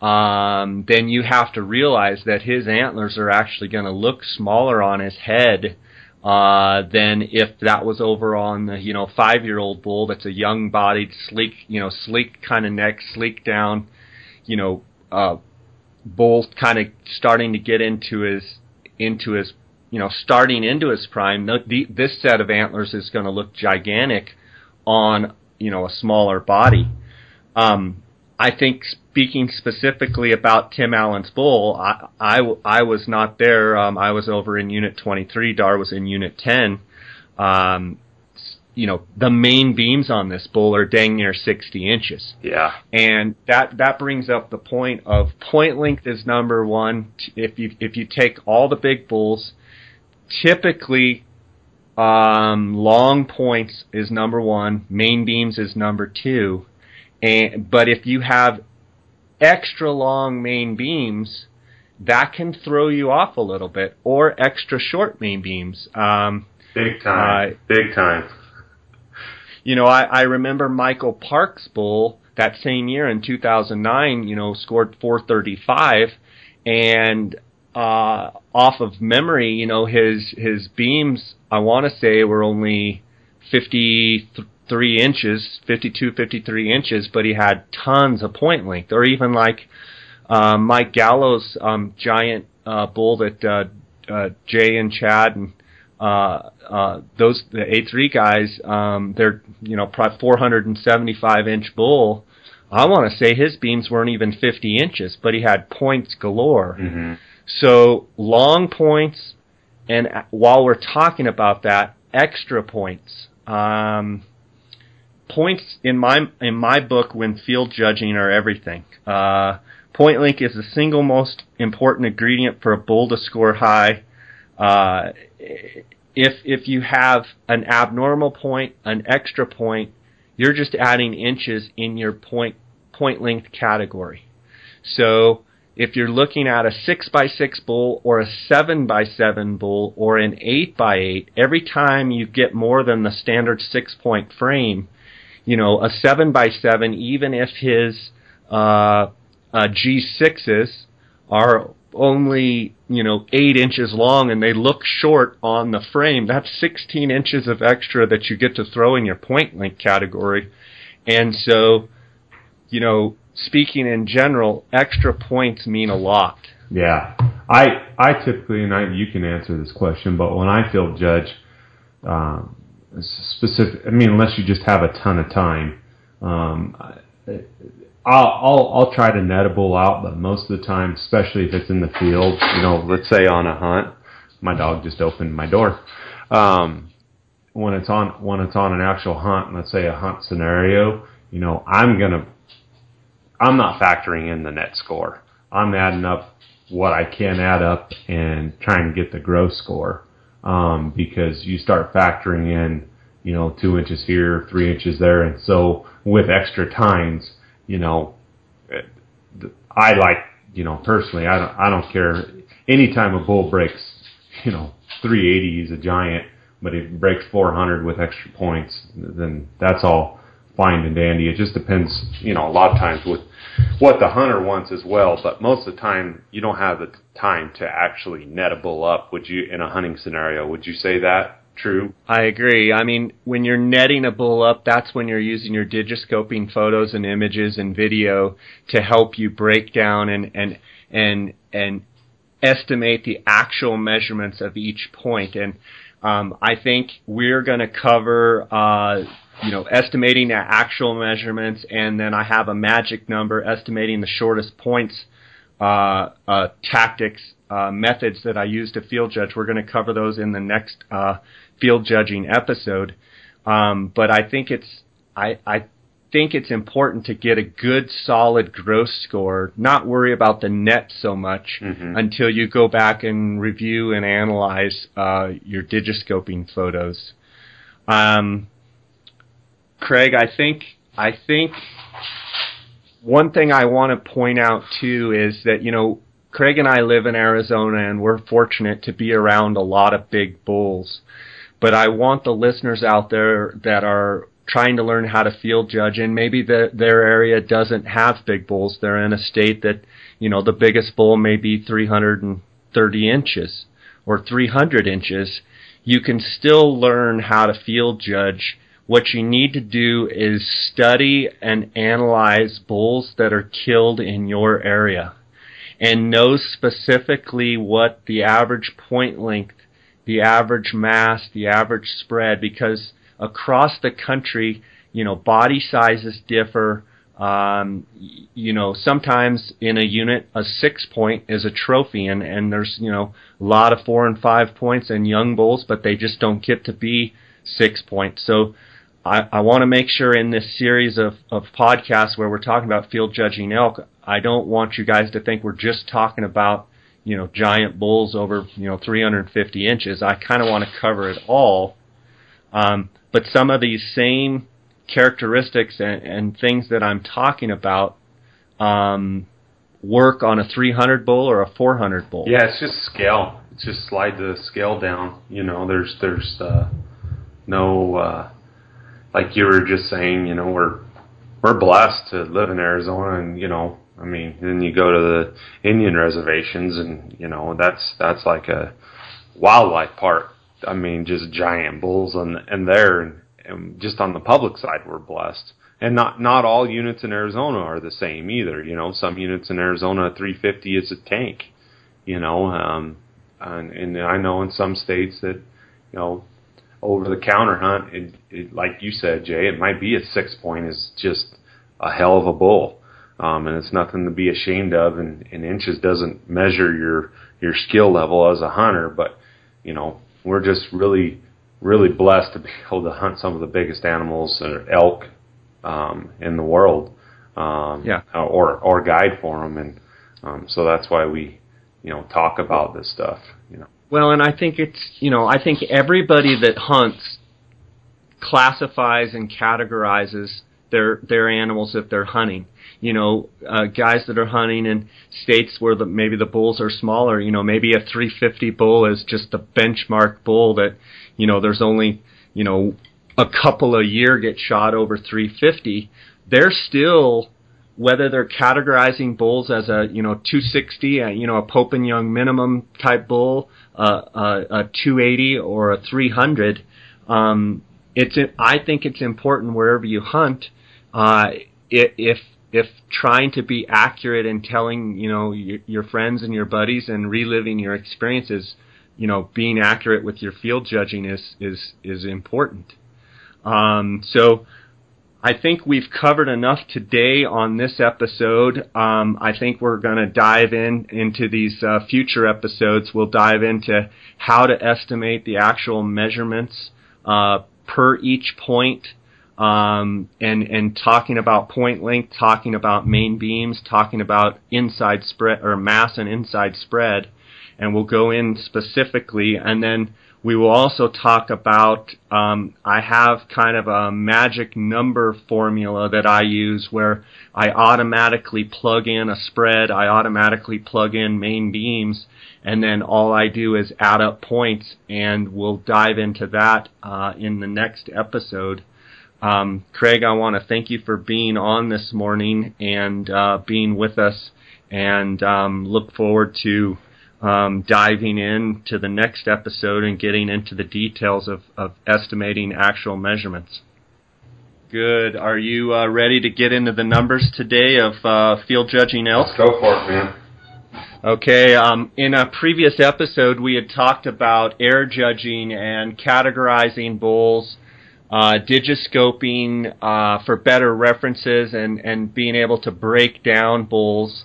S3: Um, then you have to realize that his antlers are actually going to look smaller on his head uh, than if that was over on the you know five year old bull that's a young bodied, sleek, you know, sleek kind of neck, sleek down, you know, uh, bull kind of starting to get into his into his you know starting into his prime. The, this set of antlers is going to look gigantic on you know a smaller body. Um, I think speaking specifically about Tim Allen's bull, I, I, I was not there. Um, I was over in Unit 23. Dar was in Unit 10. Um, you know, the main beams on this bull are dang near 60 inches.
S2: Yeah.
S3: And that, that brings up the point of point length is number one. If you, if you take all the big bulls, typically, um, long points is number one, main beams is number two. And, but if you have extra long main beams, that can throw you off a little bit, or extra short main beams. Um,
S2: Big time. Big time.
S3: You know, I, I remember Michael Parks' bull that same year in 2009, you know, scored 435 and, uh, off of memory, you know, his, his beams, I want to say were only 53 inches, 52, 53 inches, but he had tons of point length. Or even like, uh, Mike Gallo's, um, giant, uh, bull that, uh, uh, Jay and Chad and, uh, uh, those the A3 guys, um, they're you know probably 475 inch bull. I want to say his beams weren't even 50 inches, but he had points galore.
S2: hmm
S3: So long points, and uh, while we're talking about that, extra points. Um, points in my in my book when field judging are everything. Uh, point length is the single most important ingredient for a bull to score high. Uh, if if you have an abnormal point, an extra point, you're just adding inches in your point point length category. So if you're looking at a six by six bull or a seven by seven bull or an eight by eight, every time you get more than the standard six point frame, you know, a seven by seven, even if his uh, uh, G6s are only, you know, eight inches long and they look short on the frame, that's 16 inches of extra that you get to throw in your point length category. And so, you know, speaking in general, extra points mean a lot.
S2: Yeah, I I typically, and I, you can answer this question, but when I field judge, um, specific, I mean, unless you just have a ton of time, um, I'll, I'll I'll try to net a bull out, but most of the time, especially if it's in the field, you know, let's say on a hunt, my dog just opened my door. Um, when it's on when it's on an actual hunt, let's say a hunt scenario, you know, I'm gonna I'm not factoring in the net score. I'm adding up what I can add up and trying to get the gross score. Um, because you start factoring in, you know, two inches here, three inches there, and so with extra tines, you know, I like, you know, personally, I don't, I don't care. Anytime a bull breaks, you know, 380, he's a giant, but if he breaks 400 with extra points, then that's all fine and dandy. It just depends, you know, a lot of times with what the hunter wants as well, but most of the time you don't have the time to actually net a bull up. Would you, in a hunting scenario, would you say that true?
S3: I agree. I mean, when you're netting a bull up, that's when you're using your digiscoping photos and images and video to help you break down and and and and estimate the actual measurements of each point. And um, I think we're going to cover, uh, you know, estimating the actual measurements, and then I have a magic number estimating the shortest points uh, uh, tactics, uh, methods that I use to field judge. We're going to cover those in the next uh, field judging episode. Um, but I think it's I, I think it's important to get a good solid gross score, not worry about the net so much
S2: Mhm.
S3: until you go back and review and analyze uh, your digiscoping photos. Um, Craig, I think I think one thing I want to point out too is that you know Craig and I live in Arizona and we're fortunate to be around a lot of big bulls. But I want the listeners out there that are trying to learn how to field judge and maybe the, their area doesn't have big bulls. They're in a state that, you know, the biggest bull may be 330 inches or 300 inches. You can still learn how to field judge. What you need to do is study and analyze bulls that are killed in your area and know specifically what the average point length, the average mass, the average spread, because across the country, you know, body sizes differ. Um, you know, sometimes in a unit, a six point is a trophy, and, and there's, you know, a lot of four and five points and young bulls, but they just don't get to be six points. So, I, I want to make sure in this series of, of podcasts where we're talking about field judging elk, I don't want you guys to think we're just talking about, you know, giant bulls over, you know, 350 inches. I kind of want to cover it all. Um, but some of these same characteristics and, and things that I'm talking about um, work on a 300 bull or a 400 bull.
S2: Yeah, it's just scale. It's just slide the scale down. You know, there's there's uh, no uh, like you were just saying. You know, we're we're blessed to live in Arizona, and you know, I mean, then you go to the Indian reservations, and you know, that's that's like a wildlife park. I mean, just giant bulls on and there, and, and just on the public side, we're blessed. And not not all units in Arizona are the same either. You know, some units in Arizona, 350 is a tank. You know, um, and, and I know in some states that you know over the counter hunt, it, it, like you said, Jay, it might be a six point is just a hell of a bull, um, and it's nothing to be ashamed of. And, and inches doesn't measure your your skill level as a hunter, but you know we're just really really blessed to be able to hunt some of the biggest animals, uh, elk, um, in the world, um,
S3: Yeah.
S2: or or guide for them, and um, so that's why we you know talk about this stuff, you know.
S3: Well, and I think it's you know I think everybody that hunts classifies and categorizes their their animals if they're hunting. You know, uh, guys that are hunting in states where the, maybe the bulls are smaller. You know, maybe a 350 bull is just the benchmark bull that you know there's only you know a couple a year get shot over 350. They're still whether they're categorizing bulls as a you know 260, uh, you know a Pope and Young minimum type bull, uh, uh, a 280 or a 300. Um, it's I think it's important wherever you hunt, uh, if if trying to be accurate and telling you know your, your friends and your buddies and reliving your experiences, you know being accurate with your field judging is is is important. Um, so I think we've covered enough today on this episode. Um, I think we're going to dive in into these uh, future episodes. We'll dive into how to estimate the actual measurements uh, per each point, um, and and talking about point length, talking about main beams, talking about inside spread or mass and inside spread, and we'll go in specifically, and then we will also talk about, um, I have kind of a magic number formula that I use where I automatically plug in a spread, I automatically plug in main beams, and then all I do is add up points, and we'll dive into that uh, in the next episode. Um, Craig, I want to thank you for being on this morning and uh, being with us, and um, look forward to um, diving into the next episode and getting into the details of, of estimating actual measurements. Good. Are you uh, ready to get into the numbers today of uh, field judging elk?
S2: Let's go for it, man.
S3: Okay, um, in a previous episode, we had talked about air judging and categorizing bulls, uh, digiscoping uh, for better references, and, and being able to break down bulls.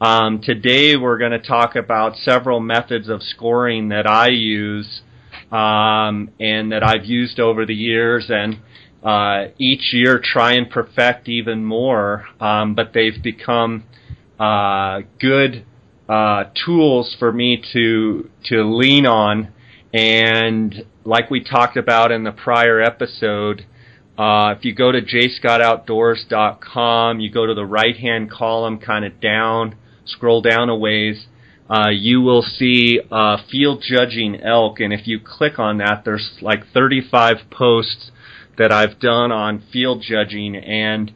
S3: Um, today, we're going to talk about several methods of scoring that I use um, and that I've used over the years. And uh, each year try and perfect even more, um, but they've become uh, good uh, tools for me to to lean on. And like we talked about in the prior episode, uh, if you go to jscottoutdoors.com, you go to the right hand column, kind of down, scroll down a ways, uh, you will see uh, field judging elk. And if you click on that, there's like 35 posts that I've done on field judging. And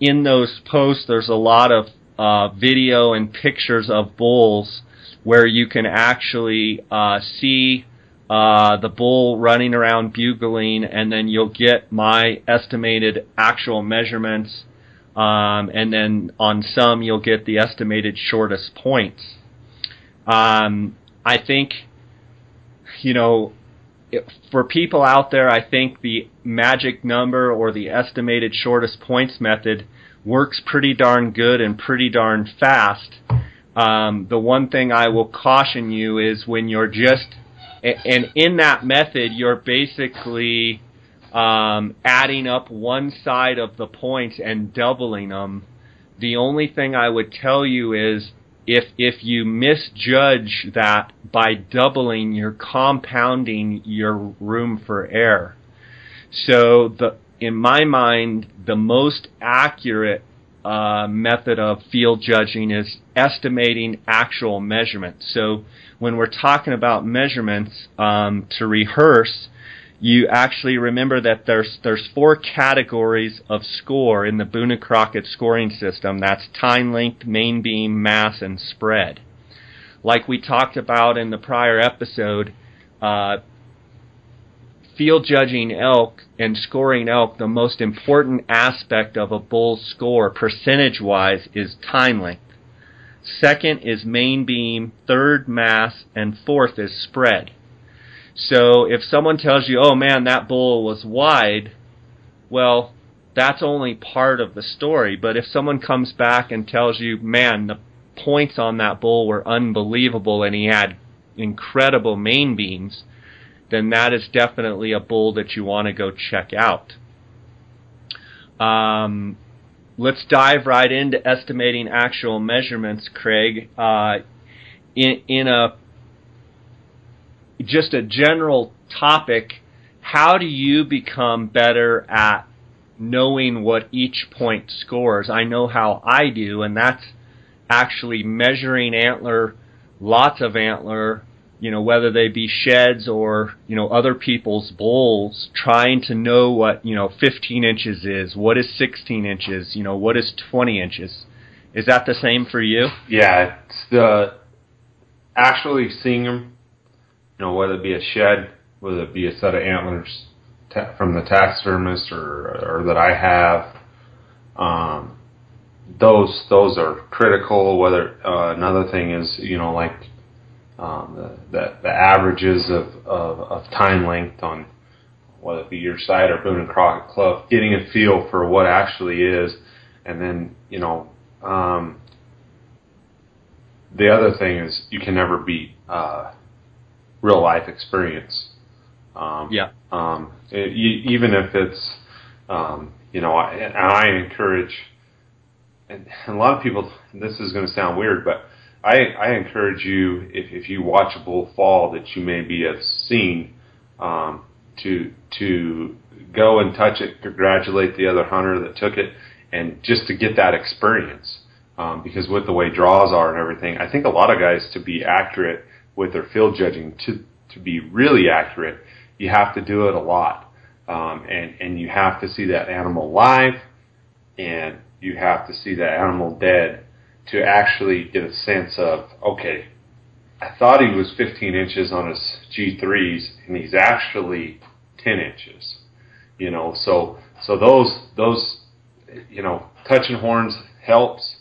S3: in those posts, there's a lot of uh, video and pictures of bulls where you can actually uh, see uh, the bull running around bugling, and then you'll get my estimated actual measurements. Um, and then on some, you'll get the estimated shortest points. Um, I think, you know, for people out there, I think the magic number or the estimated shortest points method works pretty darn good and pretty darn fast. Um, the one thing I will caution you is when you're just, and in that method, you're basically um, adding up one side of the points and doubling them. The only thing I would tell you is if if you misjudge that by doubling, you're compounding your room for error. So the in my mind, the most accurate uh, method of field judging is estimating actual measurements. So when we're talking about measurements um, to rehearse, you actually remember that there's there's four categories of score in the Boone Crockett scoring system. That's tine length, main beam, mass, and spread. Like we talked about in the prior episode, uh, field judging elk and scoring elk, the most important aspect of a bull's score, percentage wise, is tine length. Second is main beam, third mass, and fourth is spread. So if someone tells you, oh man, that bull was wide, well, that's only part of the story. But if someone comes back and tells you, man, the points on that bull were unbelievable and he had incredible main beams, then that is definitely a bull that you want to go check out. Um, let's dive right into estimating actual measurements, Craig. Uh, in, in a just a general topic, how do you become better at knowing what each point scores? I know how I do, and that's actually measuring antler, lots of antler, you know, whether they be sheds or, you know, other people's bulls, trying to know what, you know, 15 inches is, what is 16 inches, you know, what is 20 inches. Is that the same for you?
S2: Yeah, it's the actually seeing them you know, whether it be a shed, whether it be a set of antlers ta- from the taxidermist or, or that I have, um, those those are critical. Whether uh, another thing is, you know, like um, the, the the averages of, of of tine length on whether it be your side or Boone and Crockett Club, getting a feel for what actually is, and then you know. Um, the other thing is you can never beat uh, real life experience.
S3: Um, yeah.
S2: Um, it, even if it's, um, you know, I, and I encourage, and a lot of people, this is going to sound weird, but I, I encourage you, if, if you watch a bull fall that you maybe have seen, um, to, to go and touch it, congratulate the other hunter that took it, and just to get that experience. Um, because with the way draws are and everything, I think a lot of guys to be accurate with their field judging to to be really accurate, you have to do it a lot, um, and and you have to see that animal live, and you have to see that animal dead to actually get a sense of okay, I thought he was 15 inches on his G3s, and he's actually 10 inches. You know, so so those those you know touching horns helps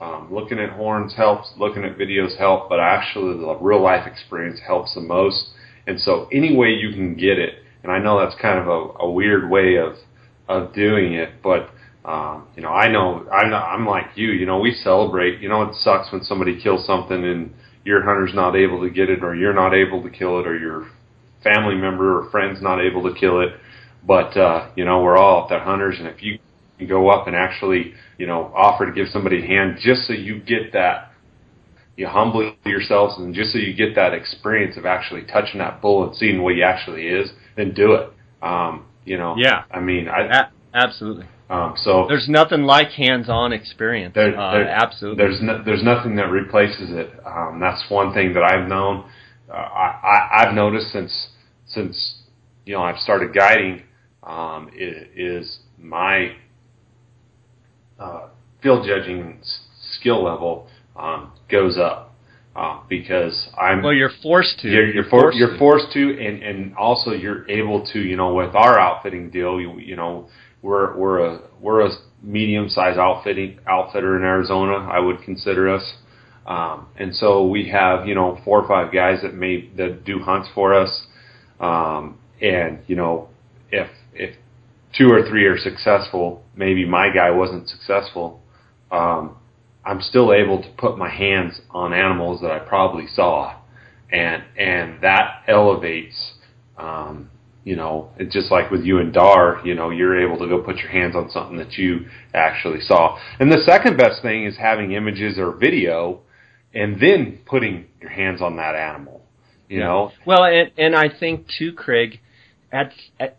S2: um, looking at horns helps, looking at videos help, but actually the real life experience helps the most. And so any way you can get it, and I know that's kind of a, a weird way of of doing it, but um, you know, I know I'm not, I'm like you. You know, we celebrate. You know, it sucks when somebody kills something and your hunter's not able to get it, or you're not able to kill it, or your family member or friend's not able to kill it. but uh, you know we're all out there hunters, and if you you go up and actually you know offer to give somebody a hand just so you get that you humble yourselves and just so you get that experience of actually touching that bull and seeing what he actually is, then do it. Um, you know,
S3: Yeah.
S2: I mean, I
S3: A- absolutely.
S2: Um, so
S3: There's nothing like hands-on experience.
S2: There-
S3: uh, absolutely.
S2: there's no, there's nothing that replaces it. Um, that's one thing that I've known. Uh, I, I I've noticed since since you know I've started guiding um, is my uh, field judging s- skill level um, goes up uh, because I'm
S3: well, you're forced to.
S2: you're, you're, for, you're forced to, and, and also you're able to, you know, with our outfitting deal, you, you know, we're we're a we're a medium sized outfitting outfitter in Arizona. I would consider us, um, and so we have you know four or five guys that may that do hunts for us, um, and you know if if two or three are successful, maybe my guy wasn't successful. Um, I'm still able to put my hands on animals that I probably saw, and and that elevates. Um, you know, it's just like with you and Dar. You know, you're able to go put your hands on something that you actually saw. And the second best thing is having images or video, and then putting your hands on that animal. You
S3: Yeah.
S2: know,
S3: Well, and and I think too, Craig, at, at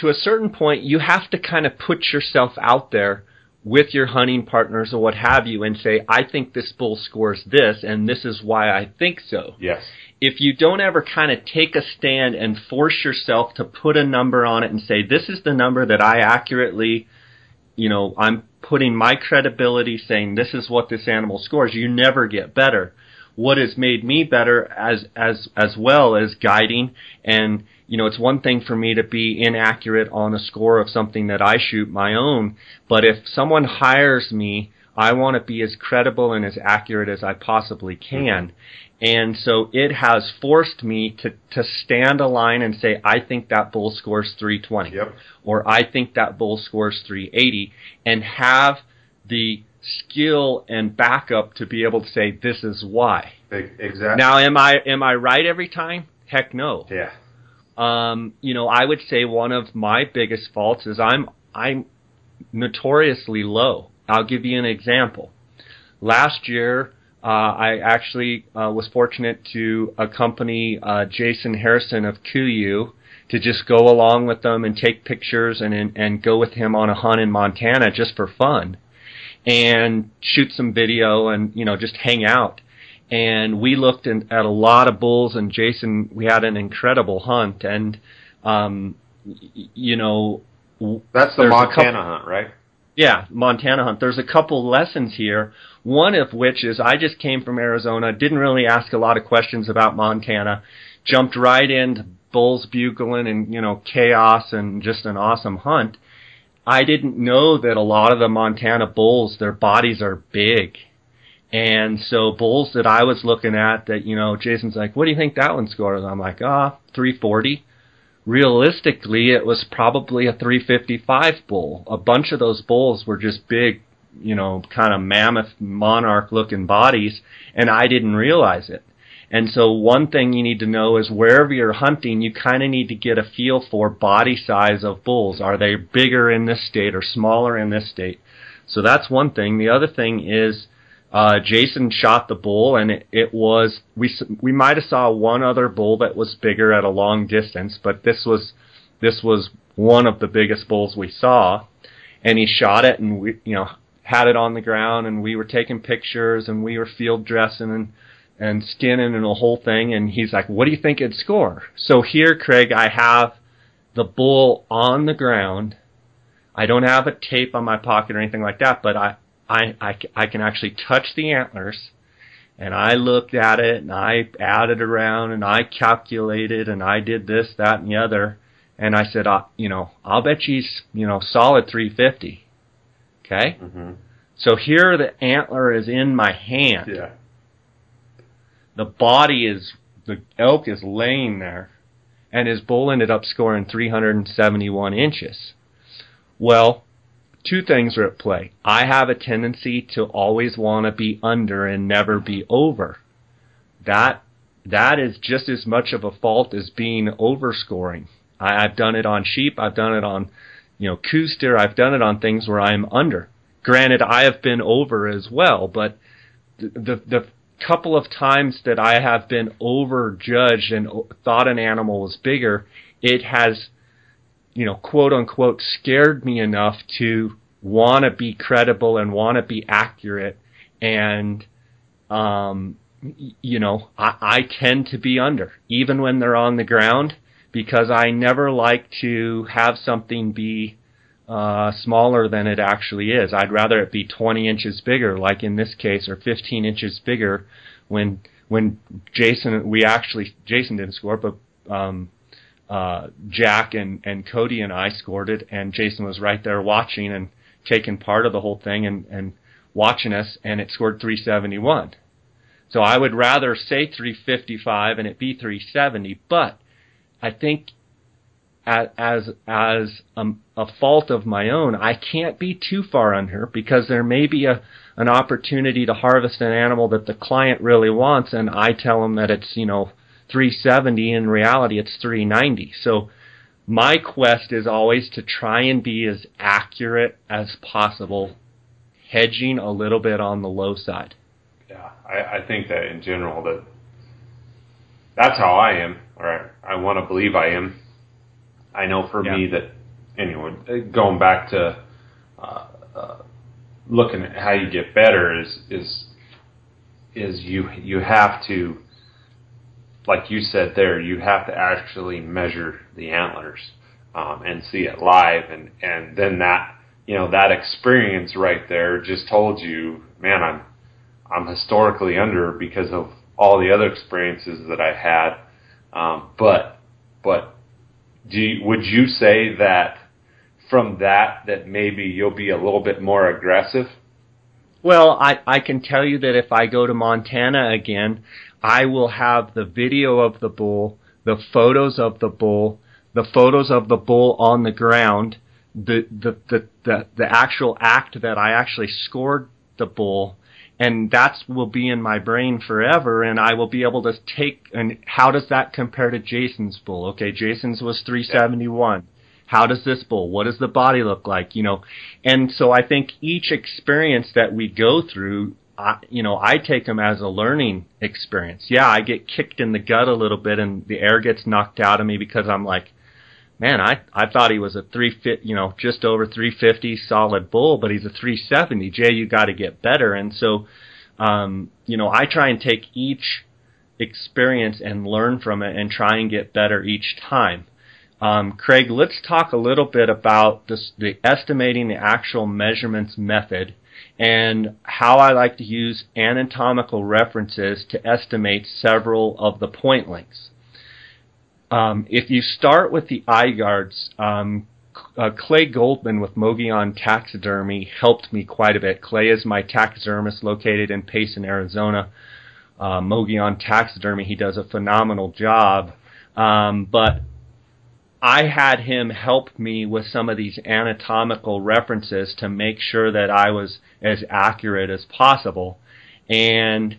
S3: to a certain point, you have to kind of put yourself out there with your hunting partners or what have you, and say, I think this bull scores this, and this is why I think so.
S2: yes,
S3: If you don't ever kind of take a stand and force yourself to put a number on it and say, this is the number that I accurately, you know, I'm putting my credibility saying this is what this animal scores, you never get better. What has made me better as as as well as guiding and you know it's one thing for me to be inaccurate on a score of something that I shoot my own, but if someone hires me, I want to be as credible and as accurate as I possibly can. And so it has forced me to, to stand a line and say, I think that bull scores 320
S2: yep,
S3: or I think that bull scores 380 and have the skill and backup to be able to say this is why.
S2: exactly.
S3: Now am I am I right every time? Heck no.
S2: yeah,
S3: Um, you know, I would say one of my biggest faults is I'm I'm notoriously low. I'll give you an example. Last year, uh, I actually uh, was fortunate to accompany uh, Jason Hairston of KUIU to just go along with them and take pictures and and, and go with him on a hunt in Montana just for fun, and shoot some video and you know just hang out. And we looked in, at a lot of bulls, and Jason, we had an incredible hunt, and um, y- you know,
S2: that's the Montana
S3: couple-
S2: hunt, right?
S3: yeah, Montana hunt. There's a couple lessons here. One of which is I just came from Arizona, didn't really ask a lot of questions about Montana, jumped right into bulls bugling and you know chaos and just an awesome hunt. I didn't know that a lot of the Montana bulls, their bodies are big. And so bulls that I was looking at that, you know, Jason's like, what do you think that one scores? I'm like, ah, 340 realistically it was probably a 355 bull. A bunch of those bulls were just big, you know, kind of mammoth monarch looking bodies and I didn't realize it. And so one thing you need to know is wherever you're hunting, you kind of need to get a feel for body size of bulls. Are they bigger in this state or smaller in this state? So that's one thing. The other thing is, uh, Jason shot the bull, and it, it was we we might have saw one other bull that was bigger at a long distance, but this was this was one of the biggest bulls we saw, and he shot it, and we you know had it on the ground, and we were taking pictures, and we were field dressing and and skinning and the whole thing, and he's like, "What do you think it'd score?" So here, Craig, I have the bull on the ground. I don't have a tape on my pocket or anything like that, but I I, I, I can actually touch the antlers and I looked at it and I added around and I calculated and I did this, that, and the other. And I said, uh, you know, I'll bet you, he's, you know, solid 350. Okay?
S2: Mm-hmm.
S3: So here the antler is in my hand.
S2: Yeah.
S3: The body is, the elk is laying there. And his bull ended up scoring 371 inches. Well, two things are at play. I have a tendency to always want to be under and never be over. That that is just as much of a fault as being overscoring. I, I've done it on sheep. I've done it on, you know, Coues. I've done it on things where I'm under. Granted, I have been over as well, but the, the, the couple of times that I have been overjudged and thought an animal was bigger, it has, you know, quote unquote, scared me enough to want to be credible and want to be accurate. And, um, you know, I, I tend to be under, even when they're on the ground, because I never like to have something be uh, smaller than it actually is. I'd rather it be 20 inches bigger, like in this case, or 15 inches bigger. When when Jason, we actually Jason didn't score, but um, uh, Jack and and Cody and I scored it, and Jason was right there watching and taking part of the whole thing and and watching us, and it scored 371. So I would rather say 355 and it be 370, but I think as as a, a, fault of my own, I can't be too far under because there may be a an opportunity to harvest an animal that the client really wants, and I tell them that it's you know 370. In reality, it's 390. So my quest is always to try and be as accurate as possible, hedging a little bit on the low side.
S2: Yeah, I, I think that in general that that's how I am, or I, I want to believe I am I know for yeah. me that anyway, going back to uh, uh, looking at how you get better is is is you you have to like you said there you have to actually measure the antlers um, and see it live and and then that you know that experience right there just told you man I'm I'm historically under because of all the other experiences that I had um, but but do you, would you say that from that that maybe you'll be a little bit more aggressive?
S3: Well, I I can tell you that if I go to Montana again, I will have the video of the bull, the photos of the bull, the photos of the bull on the ground, the the the the, the actual act that I actually scored the bull and that will be in my brain forever and I will be able to take and how does that compare to Jason's bull? Okay, Jason's was 371. How does this bull? What does the body look like? You know, and so I think each experience that we go through, I, you know, I take them as a learning experience. Yeah, I get kicked in the gut a little bit and the air gets knocked out of me because I'm like, man, I I thought he was a three fit, you know, just over 350 solid bull, but he's a 370. Jay, you got to get better. And so, um, you know, I try and take each experience and learn from it and try and get better each time. Um, Craig, let's talk a little bit about this, the estimating the actual measurements method and how I like to use anatomical references to estimate several of the point lengths. Um, if you start with the eye guards, um, uh, Clay Goldman with Mogollon Taxidermy helped me quite a bit. Clay is my taxidermist located in Payson, Arizona. Uh, Mogollon Taxidermy, he does a phenomenal job. Um, but I had him help me with some of these anatomical references to make sure that I was as accurate as possible. And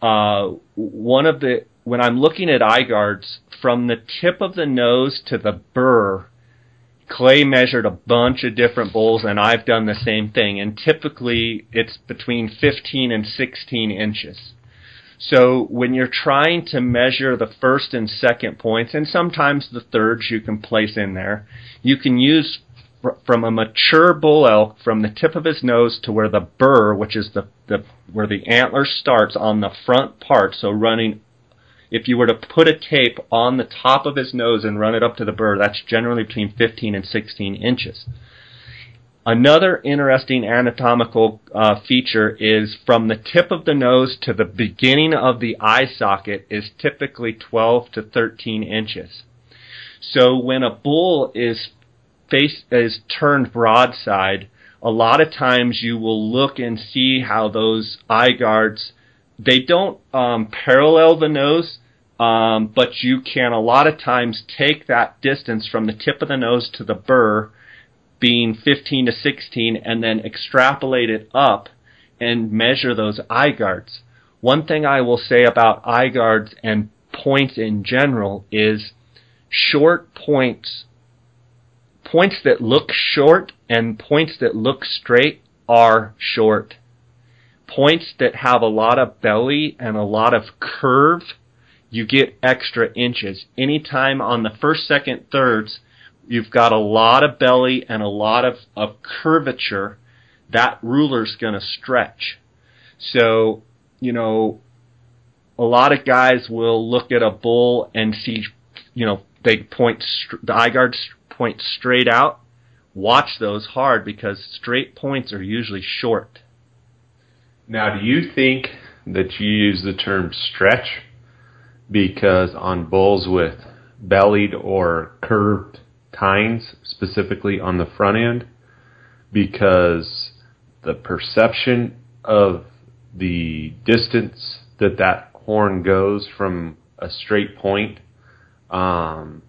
S3: uh, one of the when I'm looking at eye guards, from the tip of the nose to the burr, Clay measured a bunch of different bulls, and I've done the same thing. And typically, it's between 15 and 16 inches. So when you're trying to measure the first and second points, and sometimes the thirds you can place in there, you can use from a mature bull elk from the tip of his nose to where the burr, which is the, the where the antler starts on the front part, so running if you were to put a tape on the top of his nose and run it up to the burr, that's generally between 15 and 16 inches. Another interesting anatomical uh, feature is from the tip of the nose to the beginning of the eye socket is typically 12 to 13 inches. So when a bull is face is turned broadside, a lot of times you will look and see how those eye guards they don't um, parallel the nose, um, but you can a lot of times take that distance from the tip of the nose to the burr, being 15 to 16, and then extrapolate it up and measure those eye guards. One thing I will say about eye guards and points in general is short points, points that look short and points that look straight are short. Points that have a lot of belly and a lot of curve, you get extra inches. Anytime on the first, second, thirds, you've got a lot of belly and a lot of, of curvature, that ruler's going to stretch. So, you know, a lot of guys will look at a bull and see, you know, they point, the eye guards point straight out. Watch those hard because straight points are usually short.
S2: Now, do you think that you use the term stretch because on bulls with bellied or curved tines, specifically on the front end, because the perception of the distance that that horn goes from a straight point um,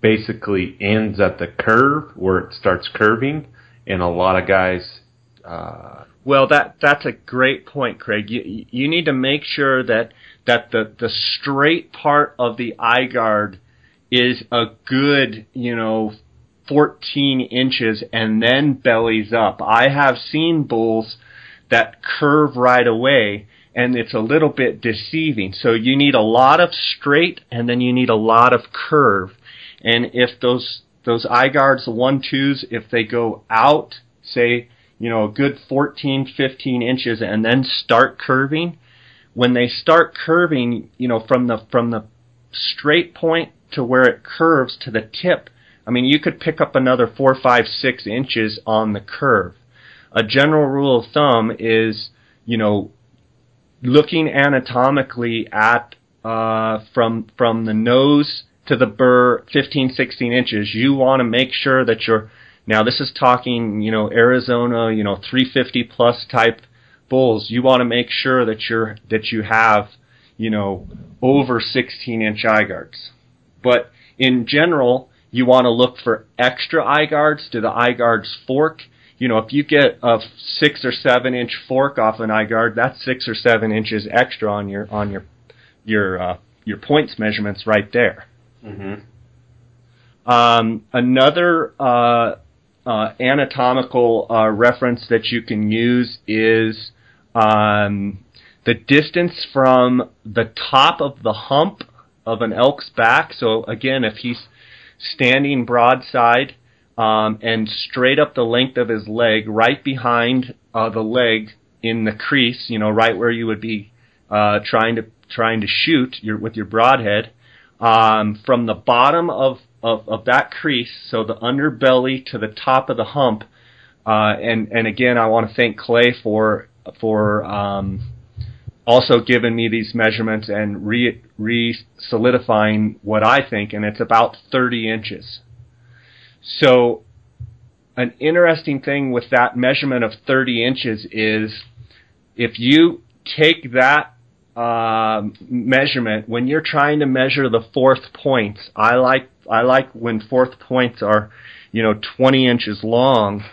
S2: basically ends at the curve where it starts curving, and a lot of guys. Uh,
S3: well, that that's a great point, Craig. You you need to make sure that that the the straight part of the eye guard is a good, you know, 14 inches and then bellies up. I have seen bulls that curve right away and it's a little bit deceiving. So you need a lot of straight and then you need a lot of curve. And if those those eye guards, the one twos, if they go out, say, you know, a good 14, 15 inches and then start curving, when they start curving, you know, from the from the straight point to where it curves to the tip, I mean, you could pick up another four, five, six inches on the curve. A general rule of thumb is, you know, looking anatomically at uh, from from the nose to the burr 15 16 inches. You want to make sure that you're now this is talking you know Arizona you know 350 plus type bulls. You want to make sure that you're that you have you know over 16 inch eye guards but in general you want to look for extra eye guards do the eye guards fork you know, if you get a six or seven inch fork off an eye guard, that's six or seven inches extra on your on your your uh, your points measurements right there.
S2: mm-hmm.
S3: Um, another uh, uh, anatomical uh, reference that you can use is um, the distance from the top of the hump of an elk's back. So again, if he's standing broadside um, and straight up the length of his leg, right behind uh, the leg in the crease, you know, right where you would be uh, trying to trying to shoot your, with your broadhead, um, from the bottom of, of, of that crease, so the underbelly to the top of the hump. Uh, and and again, I want to thank Clay for for um, also giving me these measurements and re re solidifying what I think, and it's about 30 inches. So, an interesting thing with that measurement of 30 inches is if you take that uh, measurement when you're trying to measure the fourth points. I like I like when fourth points are, you know, 20 inches long.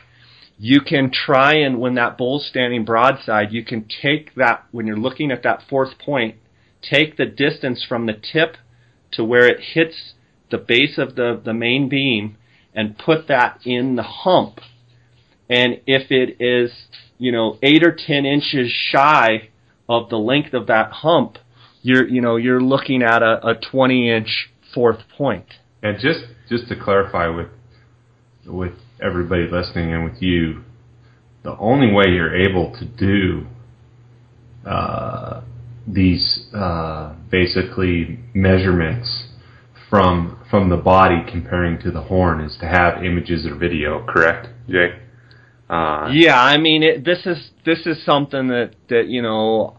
S3: You can try and when that bull's standing broadside, you can take that when you're looking at that fourth point, take the distance from the tip to where it hits the base of the, the main beam and put that in the hump. And if it is, you know, eight or ten inches shy of the length of that hump, you're, you know, you're looking at a, a 20 inch fourth point.
S2: And just just to clarify with with everybody listening and with you, the only way you're able to do uh, these uh, basically measurements from from the body comparing to the horn is to have images or video, correct, Jay?
S3: Uh, yeah, I mean, it, this is this is something that that you know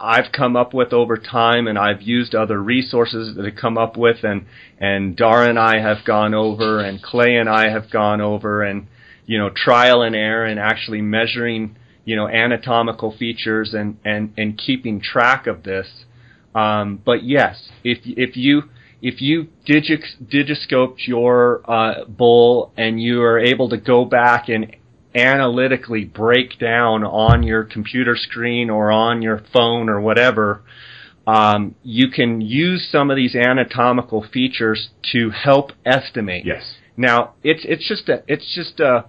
S3: I've come up with over time, and I've used other resources that have come up with, and and Dara and I have gone over, and Clay and I have gone over, and you know, trial and error, and actually measuring you know anatomical features and and and keeping track of this. Um, but yes, if if you if you digis- digiscoped your uh, bull and you are able to go back and analytically break down on your computer screen or on your phone or whatever um, you can use some of these anatomical features to help estimate.
S2: Yes.
S3: Now it's it's just a it's just a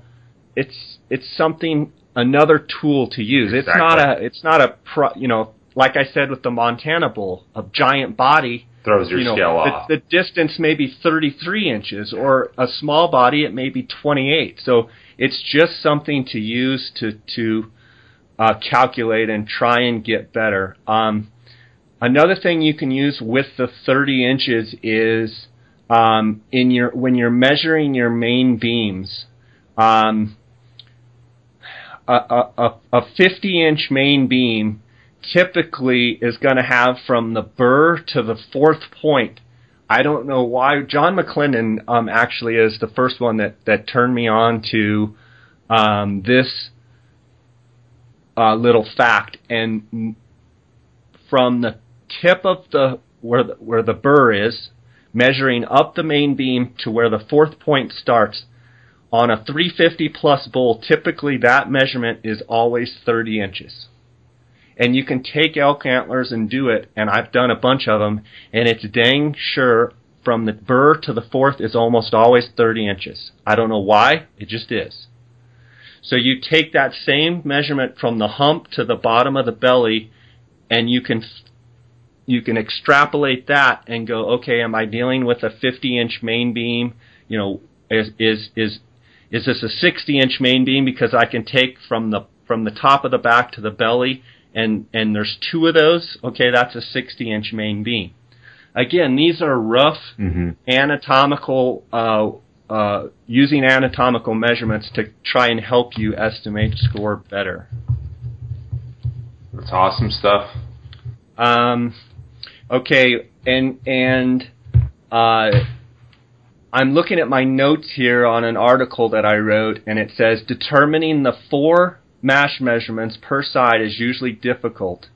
S3: it's it's something another tool to use. Exactly. It's not a it's not a pro, you know like I said with the Montana bull, a giant body
S2: Throws your
S3: you know,
S2: scale
S3: the,
S2: off.
S3: the distance may be 33 inches, or a small body it may be 28. So it's just something to use to to uh, calculate and try and get better. Um, another thing you can use with the 30 inches is um, in your when you're measuring your main beams. Um, a, a, a a 50 inch main beam typically is going to have from the burr to the fourth point. I don't know why. John McClendon um, actually is the first one that, that turned me on to um, this uh, little fact. And from the tip of the where the, where the burr is, measuring up the main beam to where the fourth point starts, on a 350 plus bull, typically that measurement is always 30 inches and you can take elk antlers and do it, and I've done a bunch of them, and it's dang sure from the burr to the fourth is almost always 30 inches. I don't know why, it just is. So you take that same measurement from the hump to the bottom of the belly, and you can you can extrapolate that and go, okay, am I dealing with a 50 inch main beam? You know, is is is is this a 60 inch main beam because I can take from the from the top of the back to the belly and and there's two of those, okay, that's a 60 inch main beam. Again, these are rough
S2: Mhm.
S3: anatomical, uh, uh, using anatomical measurements to try and help you estimate score better.
S2: That's awesome stuff.
S3: Um, okay, and and uh, I'm looking at my notes here on an article that I wrote, and it says determining the four mass measurements per side is usually difficult.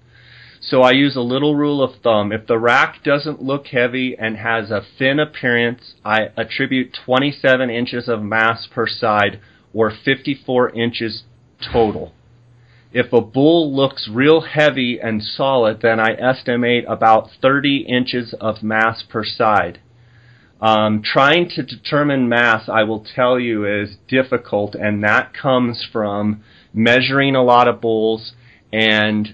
S3: So I use a little rule of thumb. If the rack doesn't look heavy and has a thin appearance, I attribute 27 inches of mass per side or 54 inches total. If a bull looks real heavy and solid, then I estimate about 30 inches of mass per side. Um, trying to determine mass, I will tell you, is difficult, and that comes from measuring a lot of bulls and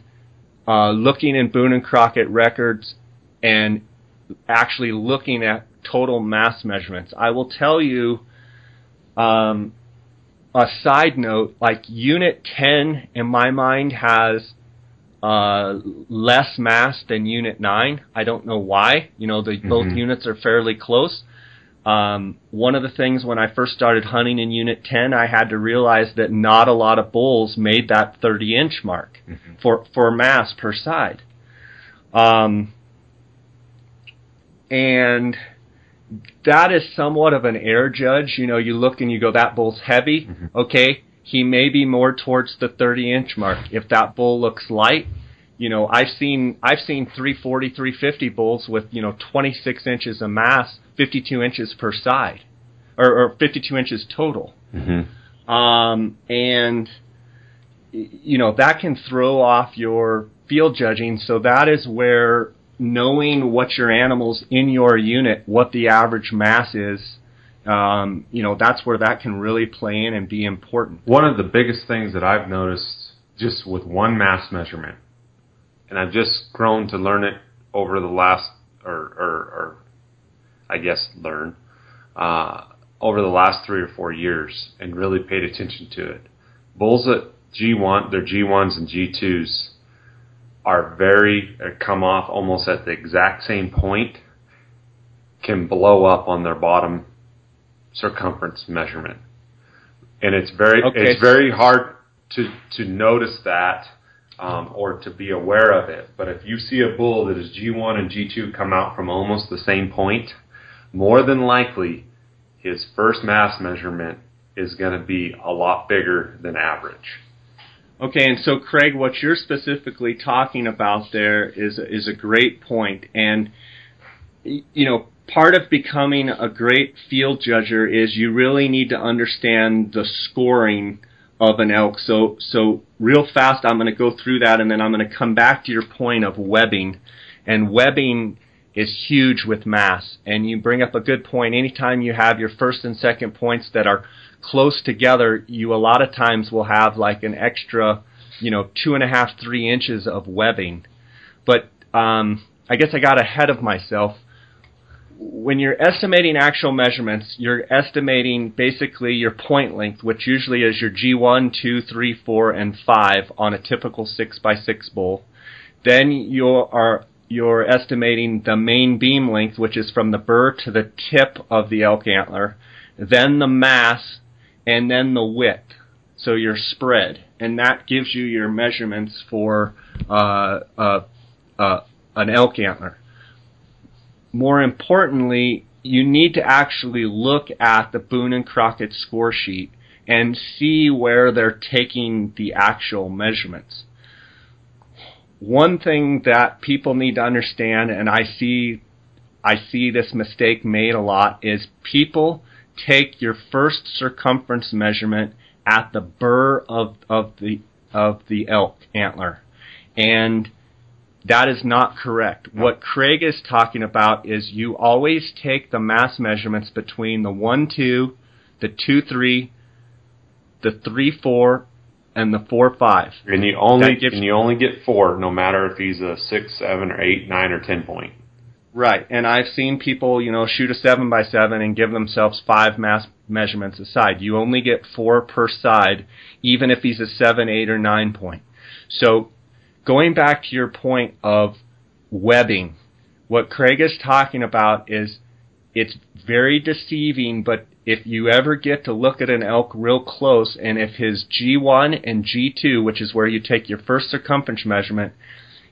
S3: uh, looking in Boone and Crockett records and actually looking at total mass measurements. I will tell you um, a side note, like Unit 10 in my mind has uh, less mass than Unit 9. I don't know why. You know, the, both
S2: Mhm.
S3: units are fairly close. Um, one of the things when I first started hunting in Unit 10, I had to realize that not a lot of bulls made that 30 inch mark for, for mass per side. Um, and that is somewhat of an air judge. You know, you look and you go, that bull's heavy. Okay, he may be more towards the 30 inch mark. If that bull looks light, you know, I've seen I've seen 340, 350 bulls with you know 26 inches of mass, 52 inches per side, or, or 52 inches total.
S2: Mm-hmm.
S3: Um, and you know that can throw off your field judging. So that is where knowing what your animals in your unit, what the average mass is, um, you know, that's where that can really play in and be important.
S2: One of the biggest things that I've noticed just with one mass measurement, and I've just grown to learn it over the last, or, or, or I guess learn, uh, over the last three or four years and really paid attention to it. Bulls at G1, their G1s and G2s are very, uh, come off almost at the exact same point, can blow up on their bottom circumference measurement. And it's very,
S3: Okay.
S2: it's very hard to, to notice that, um, or to be aware of it. But if you see a bull that is G1 and G2 come out from almost the same point, more than likely his first mass measurement is going to be a lot bigger than average.
S3: Okay, and so Craig, what you're specifically talking about there is is a great point, and you know, part of becoming a great field judger is you really need to understand the scoring of an elk. So, so real fast, I'm going to go through that, and then I'm going to come back to your point of webbing, And webbing is huge with mass. And you bring up a good point. Anytime you have your first and second points that are close together, you a lot of times will have like an extra, you know, two and a half, three inches of webbing. But um, I guess I got ahead of myself. When you're estimating actual measurements, you're estimating basically your point length, which usually is your G1, 2, 3, 4, and 5 on a typical 6x6 bull. Then you are you're estimating the main beam length, which is from the burr to the tip of the elk antler, then the mass, and then the width. So your spread, and that gives you your measurements for uh, uh, uh, an elk antler. More importantly, you need to actually look at the Boone and Crockett score sheet and see where they're taking the actual measurements one thing that people need to understand, and I see, I see this mistake made a lot, is people take your first circumference measurement at the burr of, of the of the elk antler, and that is not correct. What Craig is talking about is you always take the mass measurements between the one two, the two three, the three four, and the four five.
S2: And you only and you only get four, no matter if he's a six, seven, or eight, nine, or ten point.
S3: Right, and I've seen people, you know, shoot a seven by seven and give themselves five mass measurements a side. You only get four per side, even if he's a seven, eight, or nine point. So, going back to your point of webbing, what Craig is talking about is it's very deceiving, but if you ever get to look at an elk real close, and if his G1 and G2, which is where you take your first circumference measurement,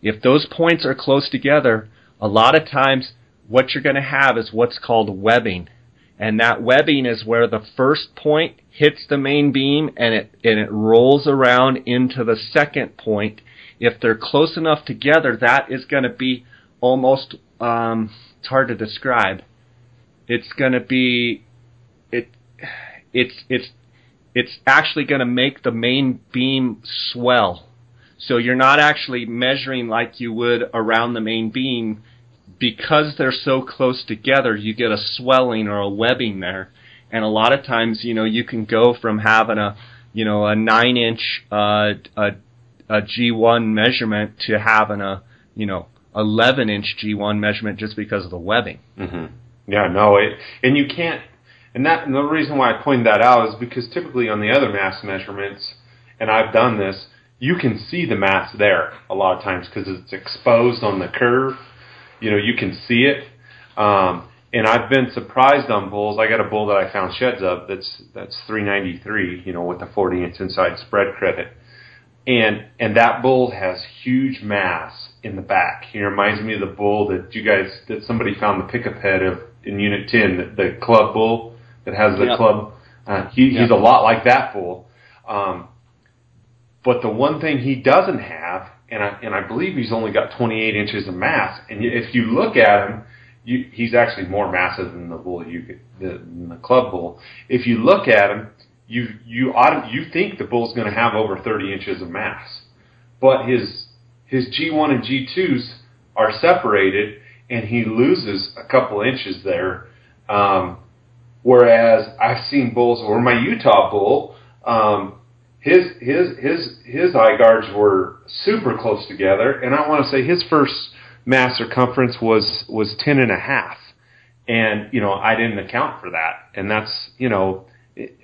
S3: if those points are close together, a lot of times what you're going to have is what's called webbing. And that webbing is where the first point hits the main beam and it, and it rolls around into the second point. If they're close enough together, that is going to be almost, um, it's hard to describe. It's going to be it's it's it's actually going to make the main beam swell. So you're not actually measuring like you would around the main beam because they're so close together. You get a swelling or a webbing there, and a lot of times, you know, you can go from having a you know a nine inch uh, a a G1 measurement to having a you know 11 inch G1 measurement just because of the webbing.
S2: Mm-hmm. Yeah, no, it, and you can't and that and the reason why I pointed that out is because typically on the other mass measurements, and I've done this, you can see the mass there a lot of times because it's exposed on the curve. You know, you can see it. Um, and I've been surprised on bulls. I got a bull that I found sheds of that's that's 393, you know, with a 40 inch inside spread credit, and and that bull has huge mass in the back. He reminds me of the bull that you guys that somebody found the pickup head of in Unit 10, the, the club bull that has the yep. club. Uh, he, yep. He's a lot like that fool. Um, but the one thing he doesn't have, and I, and I believe he's only got 28 inches of mass, and if you look at him, you, he's actually more massive than the bull you the, than the club bull. If you look at him, you you ought you think the bull's going to have over 30 inches of mass, but his his G1 and G2s are separated, and he loses a couple inches there. Um, Whereas I've seen bulls, or my Utah bull, um, his his his his eye guards were super close together, and I want to say his first mass circumference was was ten and a half, and you know I didn't account for that, and that's you know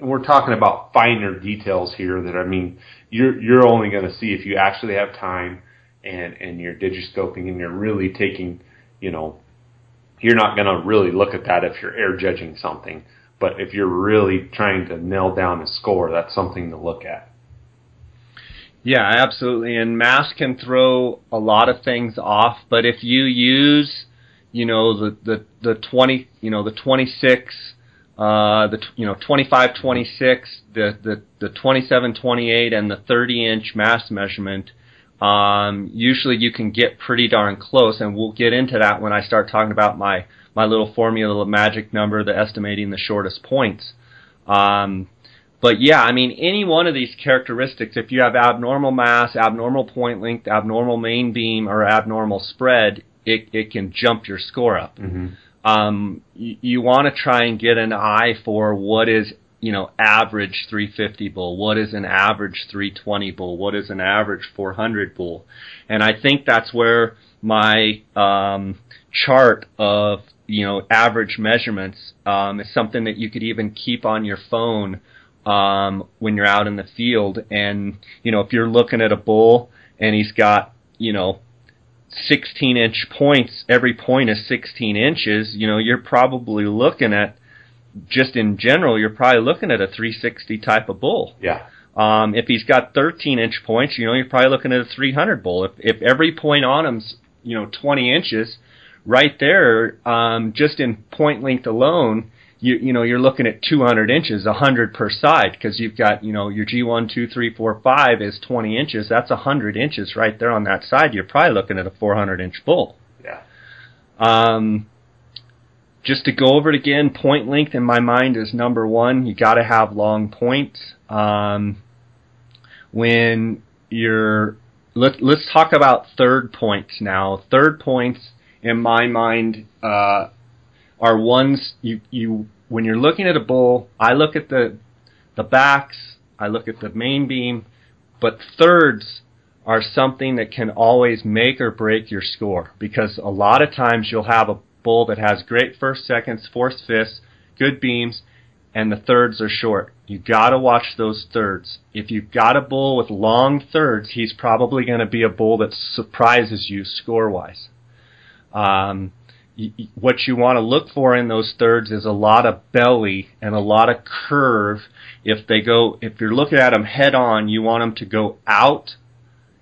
S2: we're talking about finer details here that I mean you're you're only going to see if you actually have time and and you're digiscoping and you're really taking you know you're not going to really look at that if you're air judging something. But if you're really trying to nail down a score, that's something to look at.
S3: Yeah, absolutely. And mass can throw a lot of things off, but if you use, you know, the the the 20, you know, the 26 uh, the you know 25 26 the the the 27 28 and the 30 inch mass measurement um, usually you can get pretty darn close, and we'll get into that when I start talking about my my little formula, the magic number, the estimating the shortest points. Um, but yeah, I mean, any one of these characteristics, if you have abnormal mass, abnormal point length, abnormal main beam, or abnormal spread, it, it can jump your score up.
S2: Mm-hmm.
S3: Um, you, you want to try and get an eye for what is you know average 350 bull, what is an average 320 bull, what is an average 400 bull, and I think that's where my um, chart of you know average measurements um, is something that you could even keep on your phone um, when you're out in the field. And you know if you're looking at a bull and he's got you know 16 inch points, every point is 16 inches. You know you're probably looking at just in general, you're probably looking at a 360 type of bull.
S2: Yeah.
S3: Um, if he's got 13 inch points, you know, you're probably looking at a 300 bull. If, if every point on him's, you know, 20 inches, right there, um, just in point length alone, you, you know, you're looking at 200 inches, 100 per side, because you've got, you know, your G1, 2, 3, 4, 5 is 20 inches. That's 100 inches right there on that side. You're probably looking at a 400 inch bull.
S2: Yeah.
S3: Um, just to go over it again, point length in my mind is number one. You got to have long points. Um, when you're let, let's talk about third points now. Third points in my mind uh, are ones you you when you're looking at a bull. I look at the the backs. I look at the main beam, but thirds are something that can always make or break your score because a lot of times you'll have a bull that has great first seconds, fourth fifths, good beams, and the thirds are short. You gotta watch those thirds. If you've got a bull with long thirds, he's probably going to be a bull that surprises you score wise. Um, what you want to look for in those thirds is a lot of belly and a lot of curve. If they go, if you're looking at them head on, you want them to go out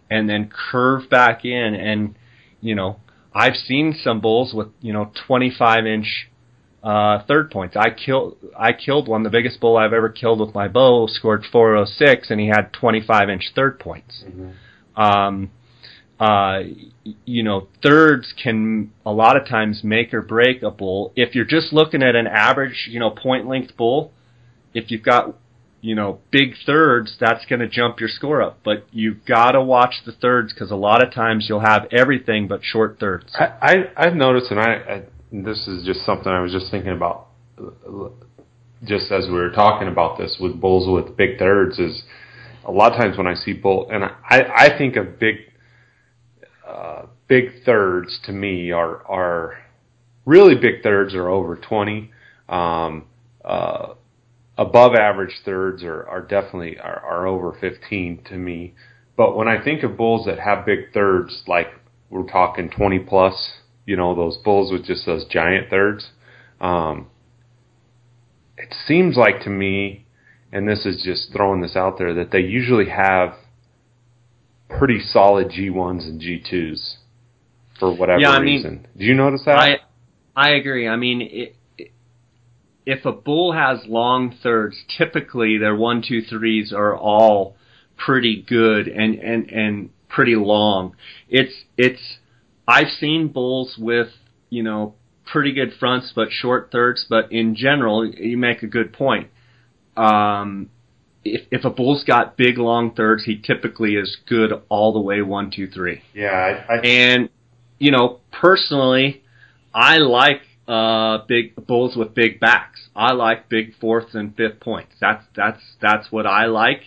S3: and then curve back in. And you know, I've seen some bulls with you know 25 inch uh, third points. I killed I killed one, the biggest bull I've ever killed with my bow, scored 406, and he had 25 inch third points.
S2: Mm-hmm.
S3: Um, uh, you know, thirds can a lot of times make or break a bull. If you're just looking at an average, you know, point length bull, if you've got you know big thirds, that's going to jump your score up. But you've got to watch the thirds because a lot of times you'll have everything but short thirds.
S2: I, I I've noticed, and I, I this is just something I was just thinking about just as we were talking about this with bulls with big thirds is a lot of times when I see bull and I, I think of big uh, big thirds to me are are really big thirds are over 20 um, uh, above average thirds are, are definitely are, are over 15 to me but when I think of bulls that have big thirds like we're talking 20 plus you know, those bulls with just those giant thirds. Um, it seems like to me, and this is just throwing this out there, that they usually have pretty solid G1s and G2s for whatever
S3: yeah, I
S2: reason.
S3: Mean,
S2: Do you notice that?
S3: I I agree. I mean, it, if a bull has long thirds, typically their one, two, threes are all pretty good and and and pretty long. It's it's I've seen bulls with, you know, pretty good fronts but short thirds, but in general, you make a good point. Um, if, if a bull's got big long thirds, he typically is good all the way one, two, three.
S2: Yeah, I, I,
S3: and you know, personally, I like uh, big bulls with big backs. I like big fourths and fifth points. That's that's that's what I like.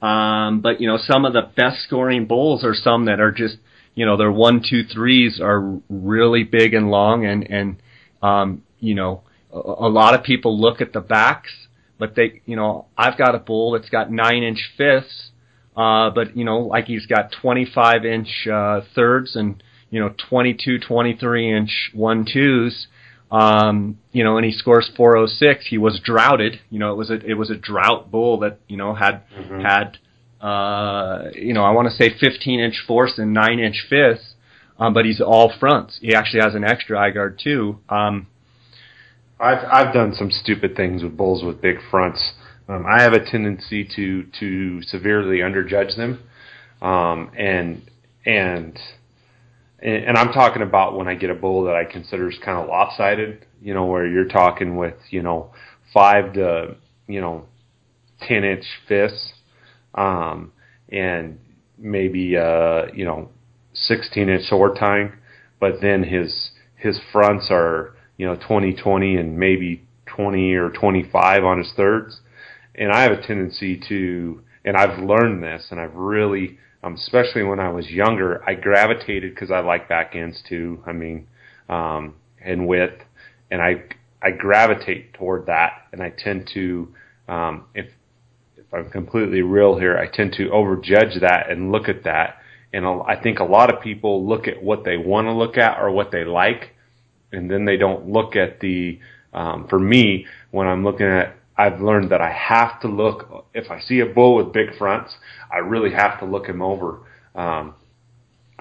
S3: Um, but you know, some of the best scoring bulls are some that are just you know, their one, two, threes are really big and long, and and um, you know, a, a lot of people look at the backs, but they, you know, I've got a bull that's got nine inch fifths, uh, but you know, like he's got 25 inch uh, thirds and you know, 22, 23 inch one twos. Um, you know, and he scores 406. He was droughted. You know, it was a it was a drought bull that you know had mm-hmm. had uh, you know, I want to say 15 inch fourths and 9 inch fifths, um, but he's all fronts. He actually has an extra eye guard too. Um,
S2: I've I've done some stupid things with bulls with big fronts. Um, I have a tendency to to severely underjudge them, um, and and and I'm talking about when I get a bull that I consider is kind of lopsided. You know, where you're talking with you know five to you know ten inch fifths, um, and maybe uh, you know 16 inch sword tying. but then his his fronts are you know 20 20 and maybe 20 or 25 on his thirds and I have a tendency to and I've learned this and I've really um, especially when I was younger I gravitated because I like back ends too I mean um, and width and I I gravitate toward that and I tend to um, if if I'm completely real here I tend to overjudge that and look at that and I think a lot of people look at what they want to look at or what they like, and then they don't look at the. Um, for me, when I'm looking at, I've learned that I have to look. If I see a bull with big fronts, I really have to look him over um,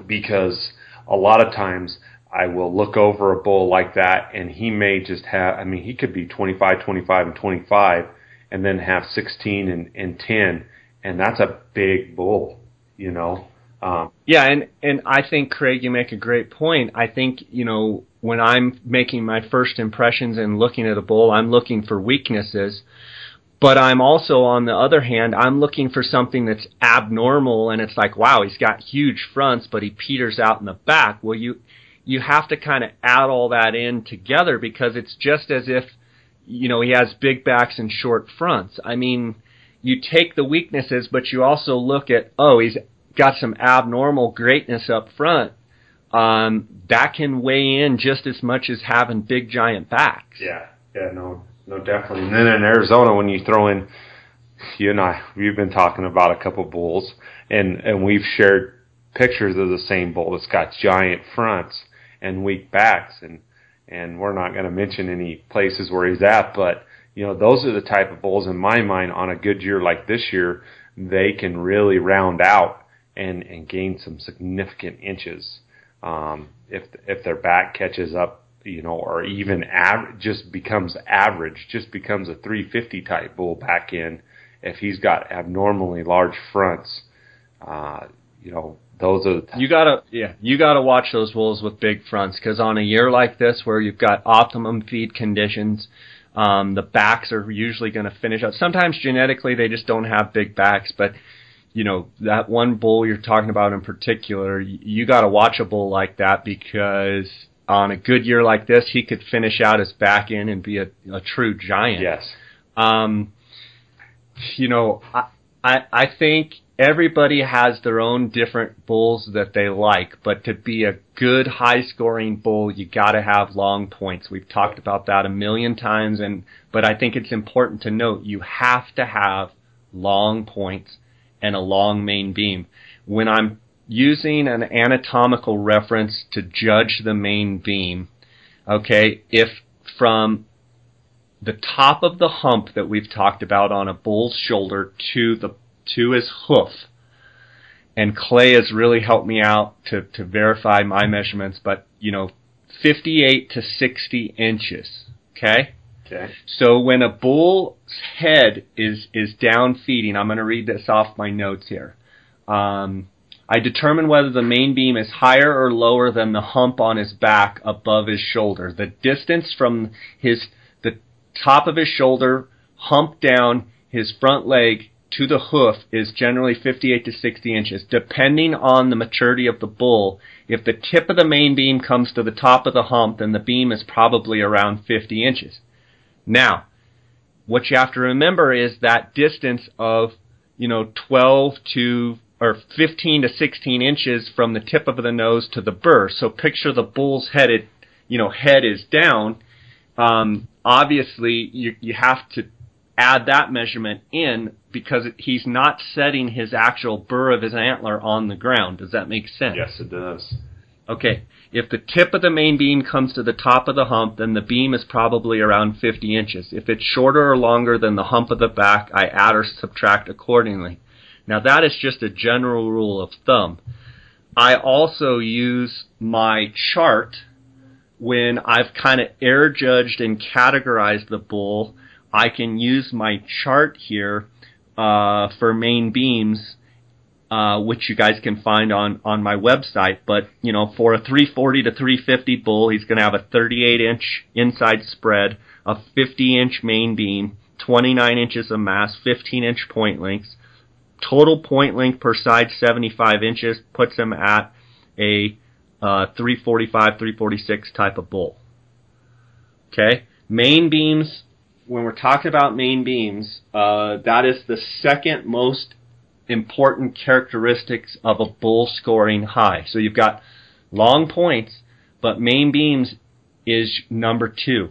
S2: because a lot of times I will look over a bull like that, and he may just have. I mean, he could be 25, 25, and 25, and then have 16 and, and 10, and that's a big bull, you know.
S3: Um, yeah, and and I think Craig, you make a great point. I think you know when I'm making my first impressions and looking at a bull, I'm looking for weaknesses, but I'm also on the other hand, I'm looking for something that's abnormal, and it's like, wow, he's got huge fronts, but he peters out in the back. Well, you you have to kind of add all that in together because it's just as if you know he has big backs and short fronts. I mean you take the weaknesses, but you also look at, oh, he's got some abnormal greatness up front, um, that can weigh in just as much as having big giant backs.
S2: Yeah, yeah, no, no, definitely. And then in Arizona, when you throw in, you and I, we've been talking about a couple bulls, and and we've shared pictures of the same bull that's got giant fronts and weak backs, and and we're not going to mention any places where he's at, but you know those are the type of bulls in my mind on a good year like this year, they can really round out and and gain some significant inches. Um, if if their back catches up, you know, or even average, just becomes average, just becomes a 350 type bull back in. If he's got abnormally large fronts, uh, you know, those are
S3: you gotta yeah you gotta watch those bulls with big fronts because on a year like this where you've got optimum feed conditions um, the backs are usually going to finish up sometimes genetically they just don't have big backs but you know that one bull you're talking about in particular, you got to watch a bull like that because on a good year like this, he could finish out his back end and be a, a true giant.
S2: Yes.
S3: Um, you know, I, I I think everybody has their own different bulls that they like, but to be a good high scoring bull, you got to have long points. We've talked about that a million times, and but I think it's important to note you have to have long points and a long main beam. When I'm using an anatomical reference to judge the main beam, okay, if from the top of the hump that we've talked about on a bull's shoulder to the to his hoof, and Clay has really helped me out to, to verify my measurements, but you know, 58 to 60 inches, okay? So when a bull's head is is down feeding, I'm going to read this off my notes here. Um, I determine whether the main beam is higher or lower than the hump on his back above his shoulder. The distance from his the top of his shoulder, hump down his front leg to the hoof is generally 58 to 60 inches, depending on the maturity of the bull. If the tip of the main beam comes to the top of the hump, then the beam is probably around 50 inches. Now, what you have to remember is that distance of, you know, 12 to or 15 to 16 inches from the tip of the nose to the burr. So picture the bull's headed, you know, head is down. Um, obviously, you you have to add that measurement in because he's not setting his actual burr of his antler on the ground. Does that make sense?
S2: Yes, it does.
S3: Okay, if the tip of the main beam comes to the top of the hump, then the beam is probably around 50 inches. If it's shorter or longer than the hump of the back, I add or subtract accordingly. Now that is just a general rule of thumb. I also use my chart when I've kind of air judged and categorized the bull. I can use my chart here uh, for main beams uh, which you guys can find on on my website. But you know, for a 340 to 350 bull, he's going to have a 38 inch inside spread, a 50 inch main beam, 29 inches of mass, 15 inch point lengths. Total point length per side 75 inches puts him at a uh, 345, 346 type of bull. Okay, main beams. When we're talking about main beams, uh, that is the second most important characteristics of a bull scoring high. So you've got long points, but main beams is number two.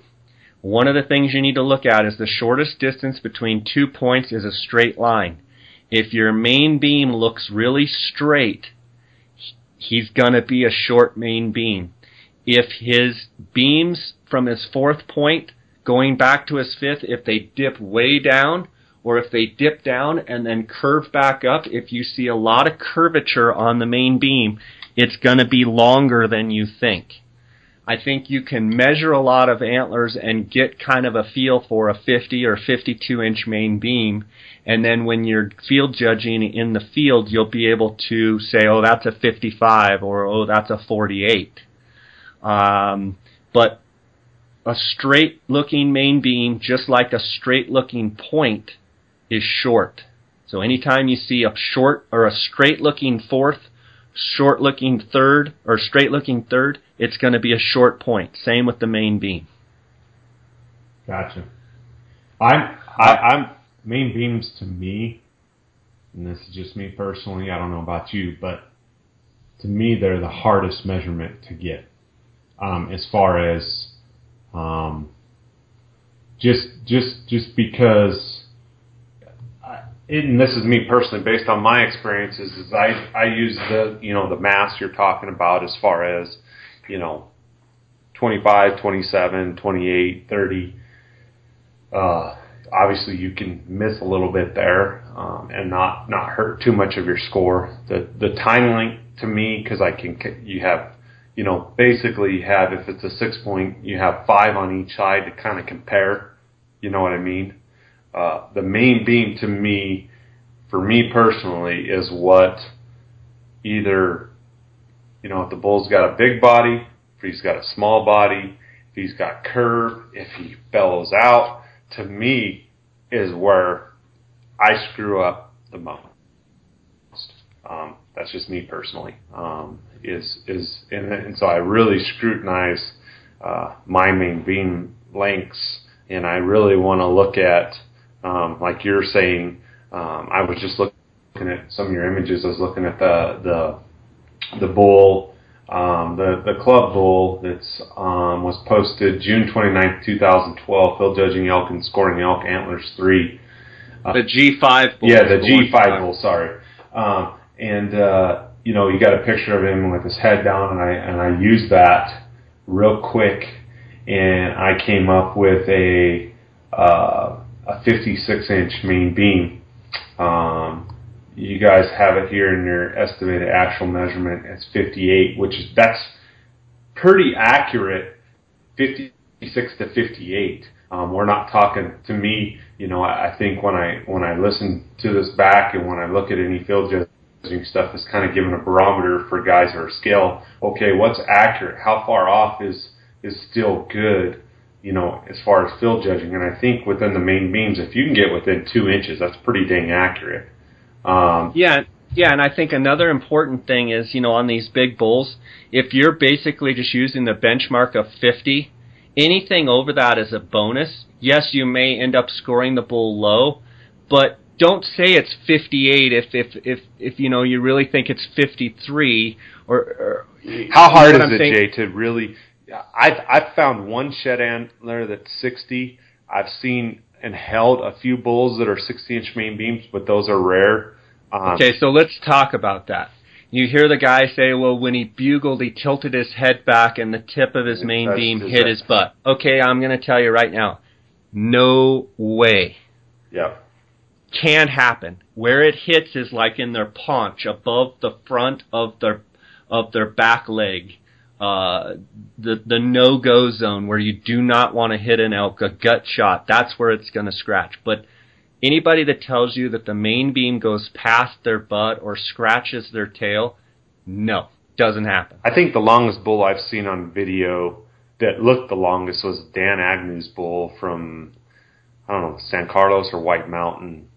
S3: One of the things you need to look at is the shortest distance between two points is a straight line. If your main beam looks really straight, he's going to be a short main beam. If his beams from his fourth point going back to his fifth, if they dip way down, or if they dip down and then curve back up, if you see a lot of curvature on the main beam, it's going to be longer than you think. I think you can measure a lot of antlers and get kind of a feel for a 50 or 52 inch main beam. And then when you're field judging in the field, you'll be able to say, oh, that's a 55 or oh, that's a 48. Um, but a straight looking main beam, just like a straight looking point, is short. So anytime you see a short or a straight looking fourth, short looking third, or straight looking third, it's going to be a short point. Same with the main beam.
S2: Gotcha. I'm I, I'm main beams to me, and this is just me personally. I don't know about you, but to me they're the hardest measurement to get. Um, as far as um, just just just because and this is me personally, based on my experiences, is I I use the you know the mass you're talking about as far as you know 25, 27, 28, 30. Uh, obviously, you can miss a little bit there um, and not not hurt too much of your score. The the tine length to me because I can you have you know basically you have if it's a six point you have five on each side to kind of compare. You know what I mean? Uh, the main beam to me, for me personally, is what either, you know, if the bull's got a big body, if he's got a small body, if he's got curve, if he bellows out, to me is where I screw up the most. Um, that's just me personally. Um, is is and, and so I really scrutinize uh, my main beam lengths, and I really want to look at um, like you're saying, um, I was just looking at some of your images. I was looking at the the the bull, um, the the club bull that's um, was posted June 29th, 2012. Field judging elk and scoring elk antlers three.
S3: Uh, the G5 bull.
S2: Yeah, the G5 bull. Sorry. Um, and uh, you know, you got a picture of him with his head down, and I and I used that real quick, and I came up with a uh, a 56 inch main beam. Um, you guys have it here in your estimated actual measurement. It's 58, which is that's pretty accurate. 56 to 58. Um, we're not talking to me. You know, I, I think when I when I listen to this back and when I look at any field judging stuff, it's kind of giving a barometer for guys or scale. Okay, what's accurate? How far off is is still good? You know, as far as field judging. And I think within the main beams, if you can get within two inches, that's pretty dang accurate. Um,
S3: yeah, yeah, and I think another important thing is, you know, on these big bulls, if you're basically just using the benchmark of 50, anything over that is a bonus. Yes, you may end up scoring the bull low, but don't say it's 58 if if if if you know you really think it's 53 or, or
S2: how hard is it, saying? Jay, to really I've I've found one shed antler that's 60. I've seen and held a few bulls that are 60 inch main beams, but those are rare.
S3: Um, okay, so let's talk about that. You hear the guy say, "Well, when he bugled, he tilted his head back, and the tip of his main beam hit his butt." Okay, I'm going to tell you right now, no way.
S2: Yep.
S3: Can't happen. Where it hits is like in their paunch, above the front of their of their back leg uh, the the no go zone where you do not want to hit an elk, a gut shot. That's where it's going to scratch. But anybody that tells you that the main beam goes past their butt or scratches their tail, no, doesn't happen.
S2: I think the longest bull I've seen on video that looked the longest was Dan Agnew's bull from I don't know San Carlos or White Mountain.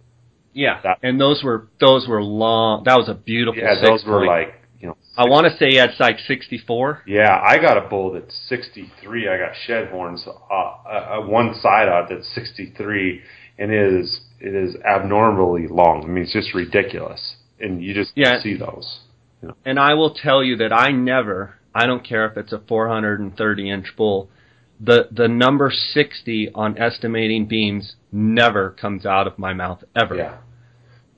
S3: Yeah, that, and those were those were long. That was a beautiful.
S2: Yeah, those were like you know
S3: I want to say it's like 64.
S2: Yeah, I got a bull that's 63. I got shed horns, uh, uh, one side out that's 63, and it is it is abnormally long. I mean, it's just ridiculous, and you just
S3: Yeah.
S2: see those. You know.
S3: And I will tell you that I never, I don't care if it's a 430 inch bull, the the number 60 on estimating beams never comes out of my mouth ever.
S2: Yeah,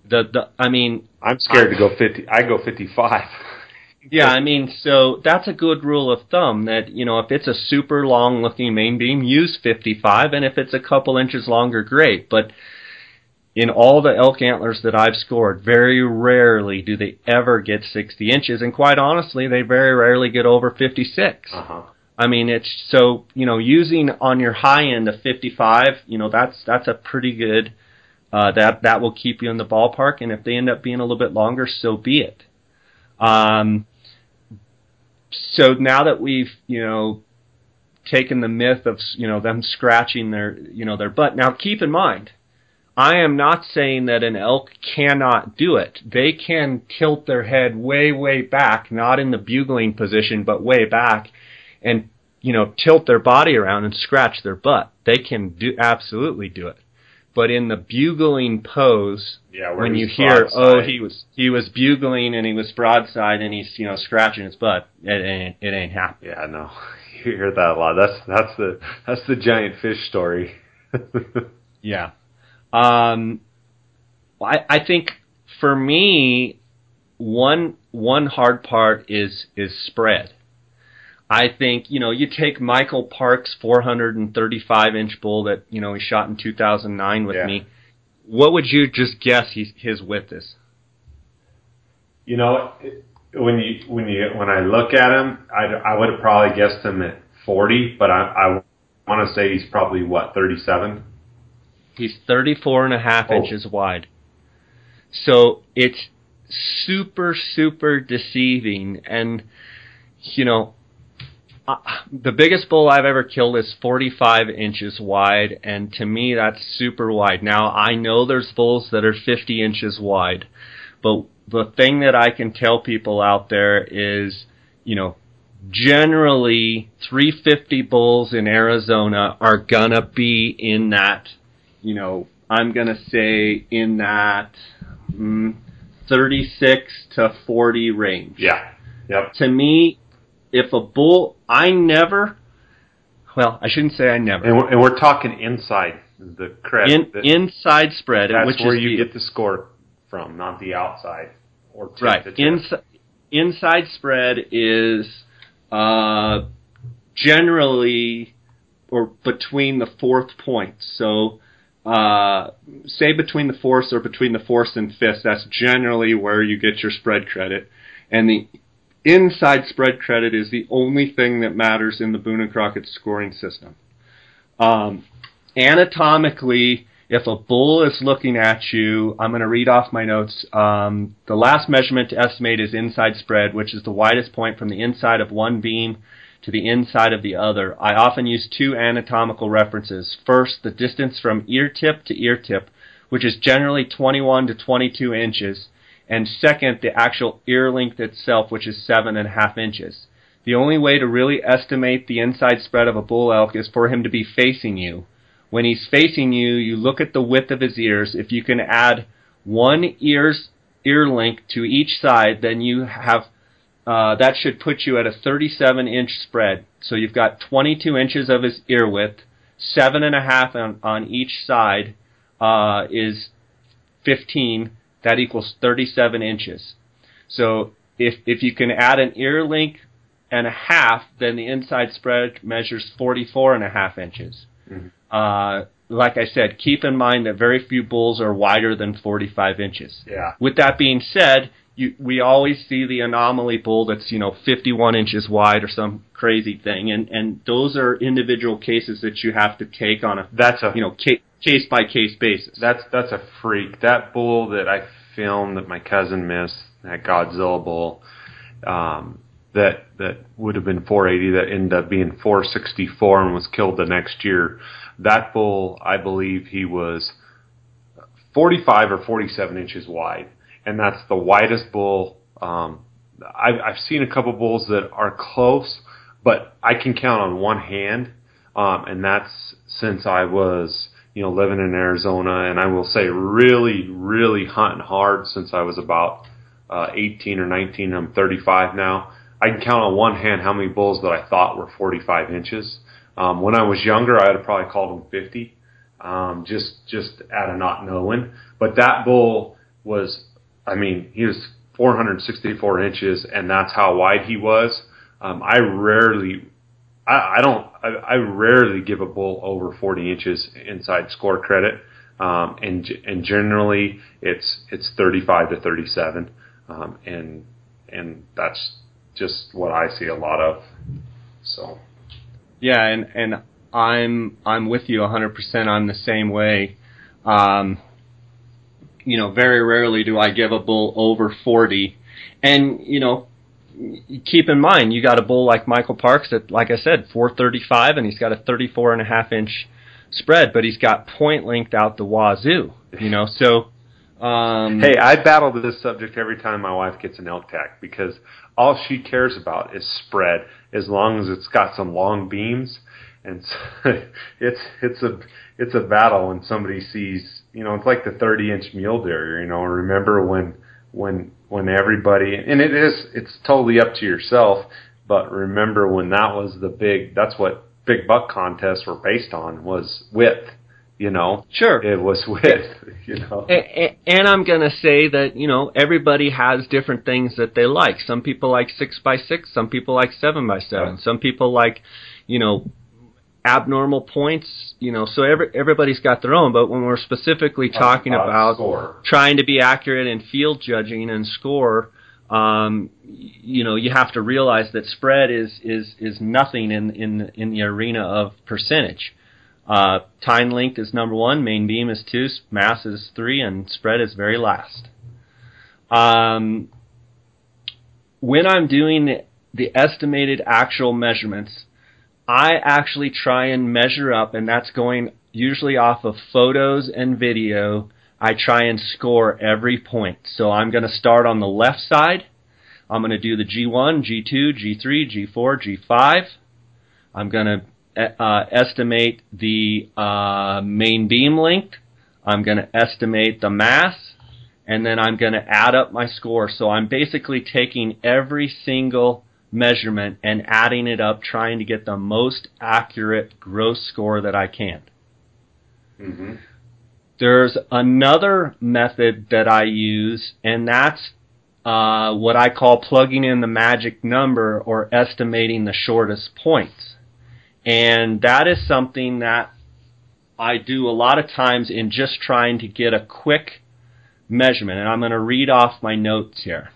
S3: The the I mean,
S2: I'm scared to go 50. I go 55.
S3: yeah, I mean, so that's a good rule of thumb that, you know, if it's a super long looking main beam, use 55 and if it's a couple inches longer, great. But in all the elk antlers that I've scored, very rarely do they ever get 60 inches and quite honestly, they very rarely get over 56.
S2: Uh huh.
S3: I mean, it's so you know using on your high end of 55. You know that's that's a pretty good. Uh, that that will keep you in the ballpark, and if they end up being a little bit longer, so be it. Um, so now that we've you know taken the myth of you know them scratching their you know their butt. Now keep in mind, I am not saying that an elk cannot do it. They can tilt their head way way back, not in the bugling position, but way back and you know tilt their body around and scratch their butt. They can do absolutely do it. But in the bugling pose,
S2: Yeah,
S3: when you hear,
S2: broadside.
S3: oh, he was he was bugling and he was broadside and he's you know scratching his butt, it ain't it ain't happening.
S2: Yeah, no, you hear that a lot. That's that's the that's the giant fish story.
S3: Yeah. Um, I I think for me, one one hard part is is spread. I think you know you take Michael Park's 435 inch bull that you know he shot in 2009 with
S2: Yeah.
S3: me. What would you just guess he's, his width is?
S2: You know, when you when you when I look at him, I, I would have probably guessed him at 40, but I, I want to say he's probably what 37.
S3: He's 34 and a half
S2: Oh.
S3: inches wide. So it's super, super deceiving. And, you know, uh, the biggest bull I've ever killed is 45 inches wide. And to me, that's super wide. Now, I know there's bulls that are 50 inches wide. But the thing that I can tell people out there is, you know, generally 350 bulls in Arizona are gonna be in that, you know, I'm gonna say in that mm, 36 to 40 range.
S2: Yeah. Yep.
S3: To me, if a bull, I never, well, I shouldn't say I never.
S2: And we're, and we're talking inside the credit.
S3: In, inside spread,
S2: that's
S3: which
S2: where you
S3: the,
S2: get the score from, not the outside or tip
S3: right inside inside spread is uh, generally or between the fourth point so uh, say between the fourth or between the fourth and fifth that's generally where you get your spread credit and the inside spread credit is the only thing that matters in the Boone and Crockett scoring system um, anatomically, if a bull is looking at you, I'm going to read off my notes. Um, the last measurement to estimate is inside spread, which is the widest point from the inside of one beam to the inside of the other. I often use two anatomical references. First, the distance from ear tip to ear tip, which is generally 21 to 22 inches, and second, the actual ear length itself, which is seven and a half inches. The only way to really estimate the inside spread of a bull elk is for him to be facing you. When he's facing you, you look at the width of his ears. If you can add one ear's ear length to each side, then you have uh, that should put you at a 37 inch spread. So you've got 22 inches of his ear width, seven and a half on, on each side uh, is 15. That equals 37 inches. So if if you can add an ear length and a half, then the inside spread measures 44 and a half inches.
S2: Mhm.
S3: Uh, like I said, keep in mind that very few bulls are wider than 45 inches.
S2: Yeah.
S3: With that being said, you, we always see the anomaly bull that's you know 51 inches wide or some crazy thing, and and those are individual cases that you have to take on a
S2: That's a
S3: you know ca- case by case basis.
S2: That's that's a freak. That bull that I filmed that my cousin missed, that Godzilla bull, um, that that would have been 480, that ended up being 464 and was killed the next year. That bull, I believe he was 45 or 47 inches wide, and that's the widest bull um, I've, I've seen a couple bulls that are close, but I can count on one hand, um, and that's since I was you know living in Arizona, and I will say really really hunting hard since I was about uh, 18 or 19. I'm 35 now. I can count on one hand how many bulls that I thought were 45 inches. Um, when I was younger, I would have probably called them 50, um, just just out of not knowing. But that bull was, I mean, he was 464 inches, and that's how wide he was. Um, I rarely, I, I don't, I, I rarely give a bull over 40 inches inside score credit, um, and and generally it's it's 35 to 37, um, and and that's just what I see a lot of. So.
S3: Yeah, and and I'm I'm with you 100%. I'm the same way. Um, you know, very rarely do I give a bull over 40. And, you know, keep in mind, you got a bull like Michael Parks that, like I said, 435, and he's got a 34 and a half inch spread, but he's got point length out the wazoo, you know, so. Um,
S2: hey, I battle this subject every time my wife gets an elk tack because all she cares about is spread as long as it's got some long beams and so it's it's a it's a battle when somebody sees you know it's like the 30 inch mule deer you know remember when when when everybody and it is it's totally up to yourself but remember when that was the big that's what big buck contests were based on was width you know?
S3: Sure.
S2: It was width you know?
S3: And, and i'm going to say that you know everybody has different things that they like. Some people like six by six some people like seven by seven. Some people like you know abnormal points, you know, so every, everybody's got their own, but when we're specifically talking
S2: uh,
S3: about
S2: score.
S3: trying to be accurate in field judging and score, um, you know, you have to realize that spread is, is, is nothing in, in, in the arena of percentage. Uh, tine length is number one, main beam is two, mass is three, and spread is very last. Um, when I'm doing the, the estimated actual measurements, I actually try and measure up, and that's going usually off of photos and video. I try and score every point. So I'm going to start on the left side. I'm going to do the G1, G2, G3, G4, G5. I'm going to uh, estimate the uh, main beam length. I'm going to estimate the mass. And then I'm going to add up my score. So I'm basically taking every single measurement and adding it up, trying to get the most accurate gross score that I can.
S2: Mm-hmm.
S3: There's another method that I use, and that's uh, what I call plugging in the magic number or estimating the shortest points. And that is something that I do a lot of times in just trying to get a quick measurement. And I'm going to read off my notes here.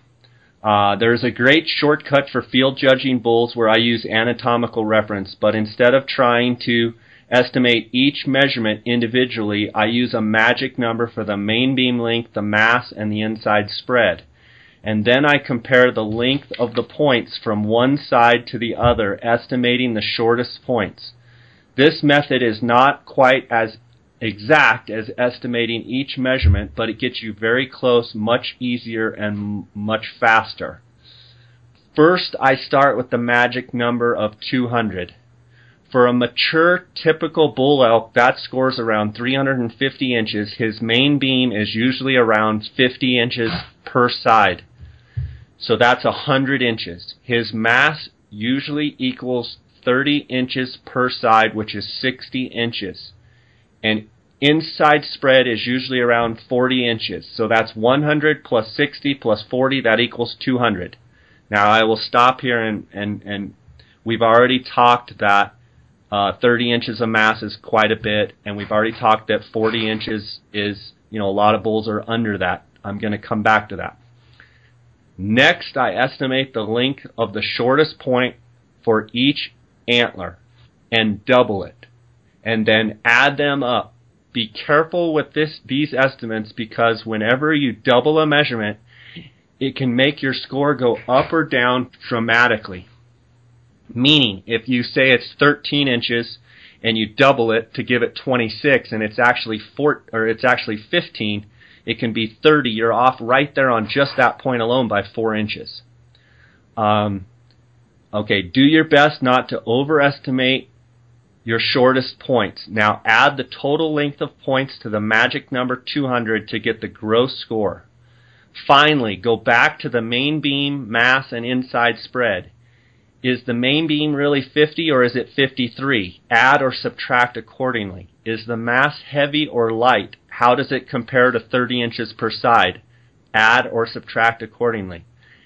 S3: Uh, there's a great shortcut for field judging bulls where I use anatomical reference, but instead of trying to estimate each measurement individually, I use a magic number for the main beam length, the mass, and the inside spread. And then I compare the length of the points from one side to the other, estimating the shortest points. This method is not quite as exact as estimating each measurement, but it gets you very close, much easier, and much faster. First, I start with the magic number of 200. For a mature, typical bull elk, that scores around 350 inches. His main beam is usually around 50 inches per side. So that's 100 inches. His mass usually equals 30 inches per side, which is 60 inches and inside spread is usually around 40 inches. So that's 100 plus 60 plus 40, that equals 200. Now I will stop here and, and, and we've already talked that uh, 30 inches of mass is quite a bit, and we've already talked that 40 inches is, you know, a lot of bulls are under that. I'm going to come back to that. Next, I estimate the length of the shortest point for each antler and double it and then add them up. Be careful with this these estimates because whenever you double a measurement, it can make your score go up or down dramatically. Meaning, if you say it's 13 inches and you double it to give it 26 and it's actually four, or it's actually 15, it can be 30. You're off right there on just that point alone by 4 inches. Um, okay, do your best not to overestimate your shortest points. Now add the total length of points to the magic number 200 to get the gross score. Finally, go back to the main beam, mass, and inside spread. Is the main beam really 50 or is it 53? Add or subtract accordingly. Is the mass heavy or light? How does it compare to 30 inches per side? Add or subtract accordingly.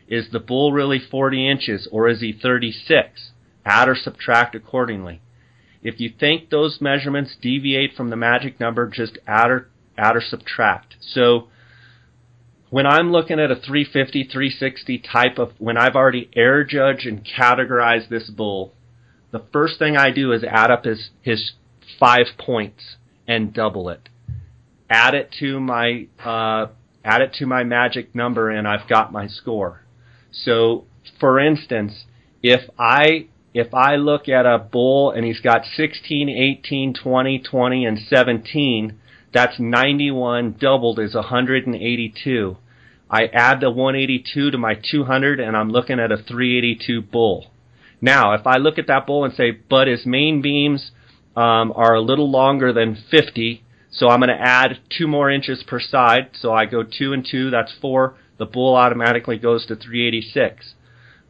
S3: Is the bull really 40 inches or is he 36? Add or subtract accordingly. If you think those measurements deviate from the magic number, just add or, add or subtract. So when I'm looking at a 350, 360 type of, when I've already air judged and categorized this bull, the first thing I do is add up his, his five points and double it. Add it to my, uh, add it to my magic number and I've got my score. So, for instance, if I, if I look at a bull and he's got 16, 18, 20, 20, and 17, that's 91 doubled is 182. I add the 182 to my 200 and I'm looking at a 382 bull. Now, if I look at that bull and say, but his main beams um, are a little longer than 50, so I'm going to add two more inches per side. So I go two and two, that's four. The bull automatically goes to 386.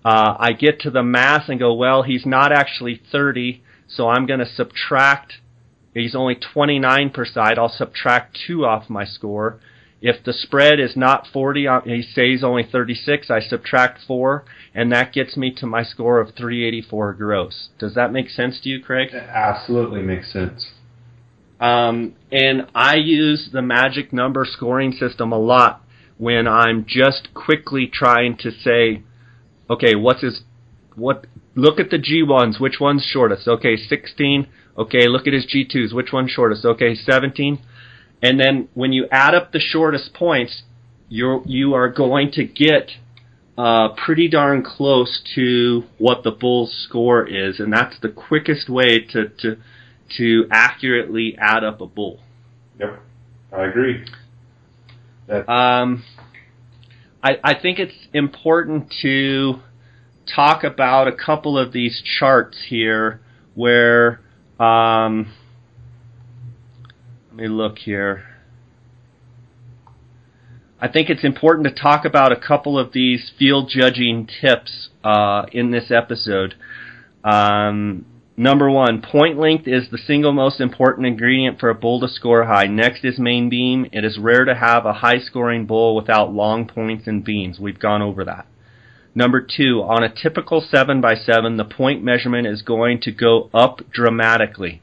S3: Uh, I get to the mass and go, well, he's not actually 30, so I'm going to subtract. He's only 29 per side. I'll subtract two off my score. If the spread is not 40, uh, he says only 36, I subtract 4, and that gets me to my score of 384 gross. Does that make sense to you, Craig?
S2: It absolutely makes sense.
S3: Um, and I use the magic number scoring system a lot when I'm just quickly trying to say, okay, what's his, what, look at the G1s, which one's shortest? Okay, 16. Okay, look at his G2s, which one's shortest? Okay, 17. And then when you add up the shortest points, you're, you are going to get uh, pretty darn close to what the bull's score is, and that's the quickest way to, to, to accurately add up a bull.
S2: Yep, I agree.
S3: That- um, I, I think it's important to talk about a couple of these charts here where um, let me look here. I think it's important to talk about a couple of these field judging tips uh, in this episode. Um, number one, point length is the single most important ingredient for a bull to score high. Next is main beam. It is rare to have a high scoring bull without long points and beams. We've gone over that. Number two, on a typical 7x7, the point measurement is going to go up dramatically.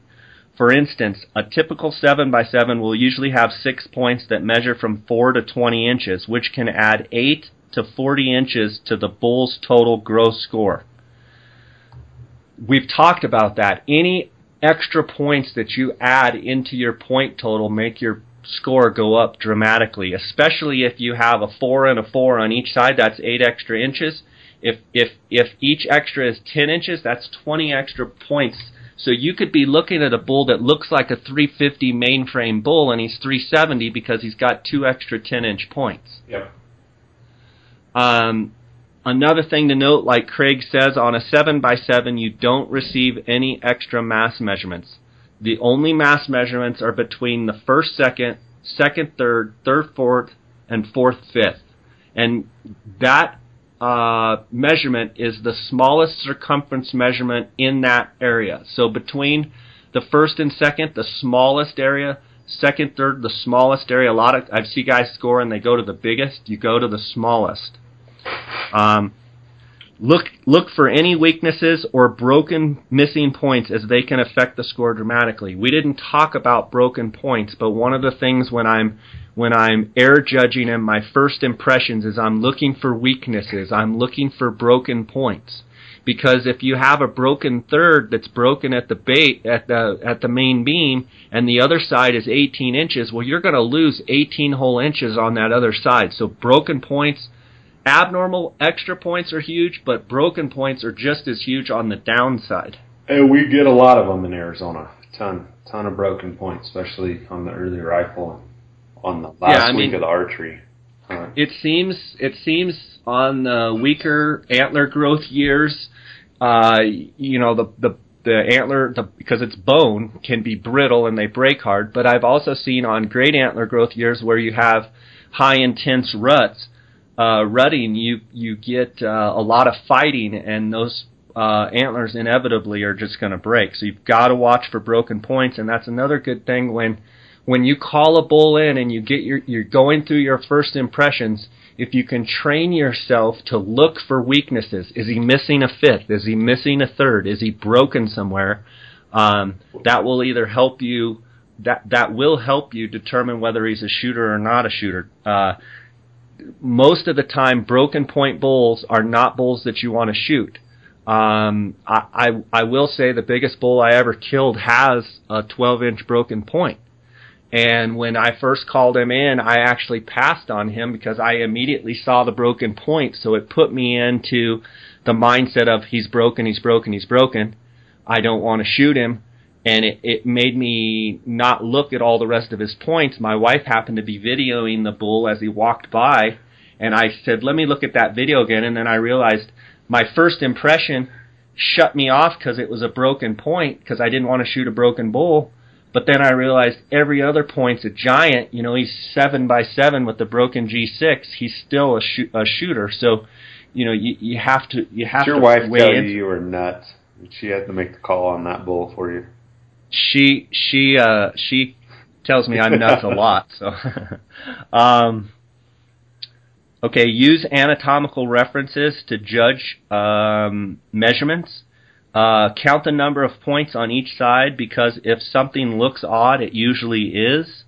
S3: For instance, a typical 7x7 will usually have six points that measure from 4 to 20 inches, which can add 8 to 40 inches to the bull's total gross score. We've talked about that. Any extra points that you add into your point total make your score go up dramatically, especially if you have a 4 and a 4 on each side, that's 8 extra inches. If, if, if each extra is 10 inches, that's 20 extra points so you could be looking at a bull that looks like a 350 mainframe bull, and he's 370 because he's got two extra 10 inch points.
S2: Yep.
S3: Um, another thing to note, like Craig says, on a 7x7, you don't receive any extra mass measurements. The only mass measurements are between the first second, second third, third fourth, and fourth fifth. And that uh, measurement is the smallest circumference measurement in that area. So between the first and second, the smallest area, second, third, the smallest area. A lot of I see guys score and they go to the biggest. You go to the smallest. Um, look look for any weaknesses or broken missing points as they can affect the score dramatically. We didn't talk about broken points, but one of the things when I'm when I'm air judging and my first impressions is I'm looking for weaknesses. I'm looking for broken points. Because if you have a broken third that's broken at the bait at the at the main beam and the other side is 18 inches, well you're going to lose 18 whole inches on that other side. So broken points, abnormal extra points are huge, but broken points are just as huge on the downside.
S2: And we get a lot of them in Arizona. Ton ton of broken points, especially on the early rifle on the last
S3: Yeah, I
S2: week
S3: mean-
S2: of the archery.
S3: It seems it seems on the weaker antler growth years, uh, you know the the the antler the, because it's bone can be brittle and they break hard. But I've also seen on great antler growth years where you have high intense ruts, uh, rutting, you you get uh, a lot of fighting and those uh, antlers inevitably are just going to break. So you've got to watch for broken points, and that's another good thing when when you call a bull in and you get your you're going through your first impressions. If you can train yourself to look for weaknesses, is he missing a fifth? Is he missing a third? Is he broken somewhere? Um, that will either help you that that will help you determine whether he's a shooter or not a shooter. Uh, most of the time, broken point bulls are not bulls that you want to shoot. Um, I, I, I will say the biggest bull I ever killed has a 12 inch broken point. And when I first called him in, I actually passed on him because I immediately saw the broken point. So it put me into the mindset of he's broken, he's broken, he's broken. I don't want to shoot him. And it, it made me not look at all the rest of his points. My wife happened to be videoing the bull as he walked by. And I said, let me look at that video again. And then I realized my first impression shut me off because it was a broken point because I didn't want to shoot a broken bull. But then I realized every other point's a giant. You know, he's seven by seven with the broken G6. He's still a, shoot, a shooter. So, you know, you, you have to you have
S2: Did your
S3: to
S2: wife tell you you were nuts? She had to make the call on that bull for you.
S3: She she uh she tells me I'm nuts a lot. So, um, okay, use anatomical references to judge um, measurements. Uh, count the number of points on each side because if something looks odd, it usually is.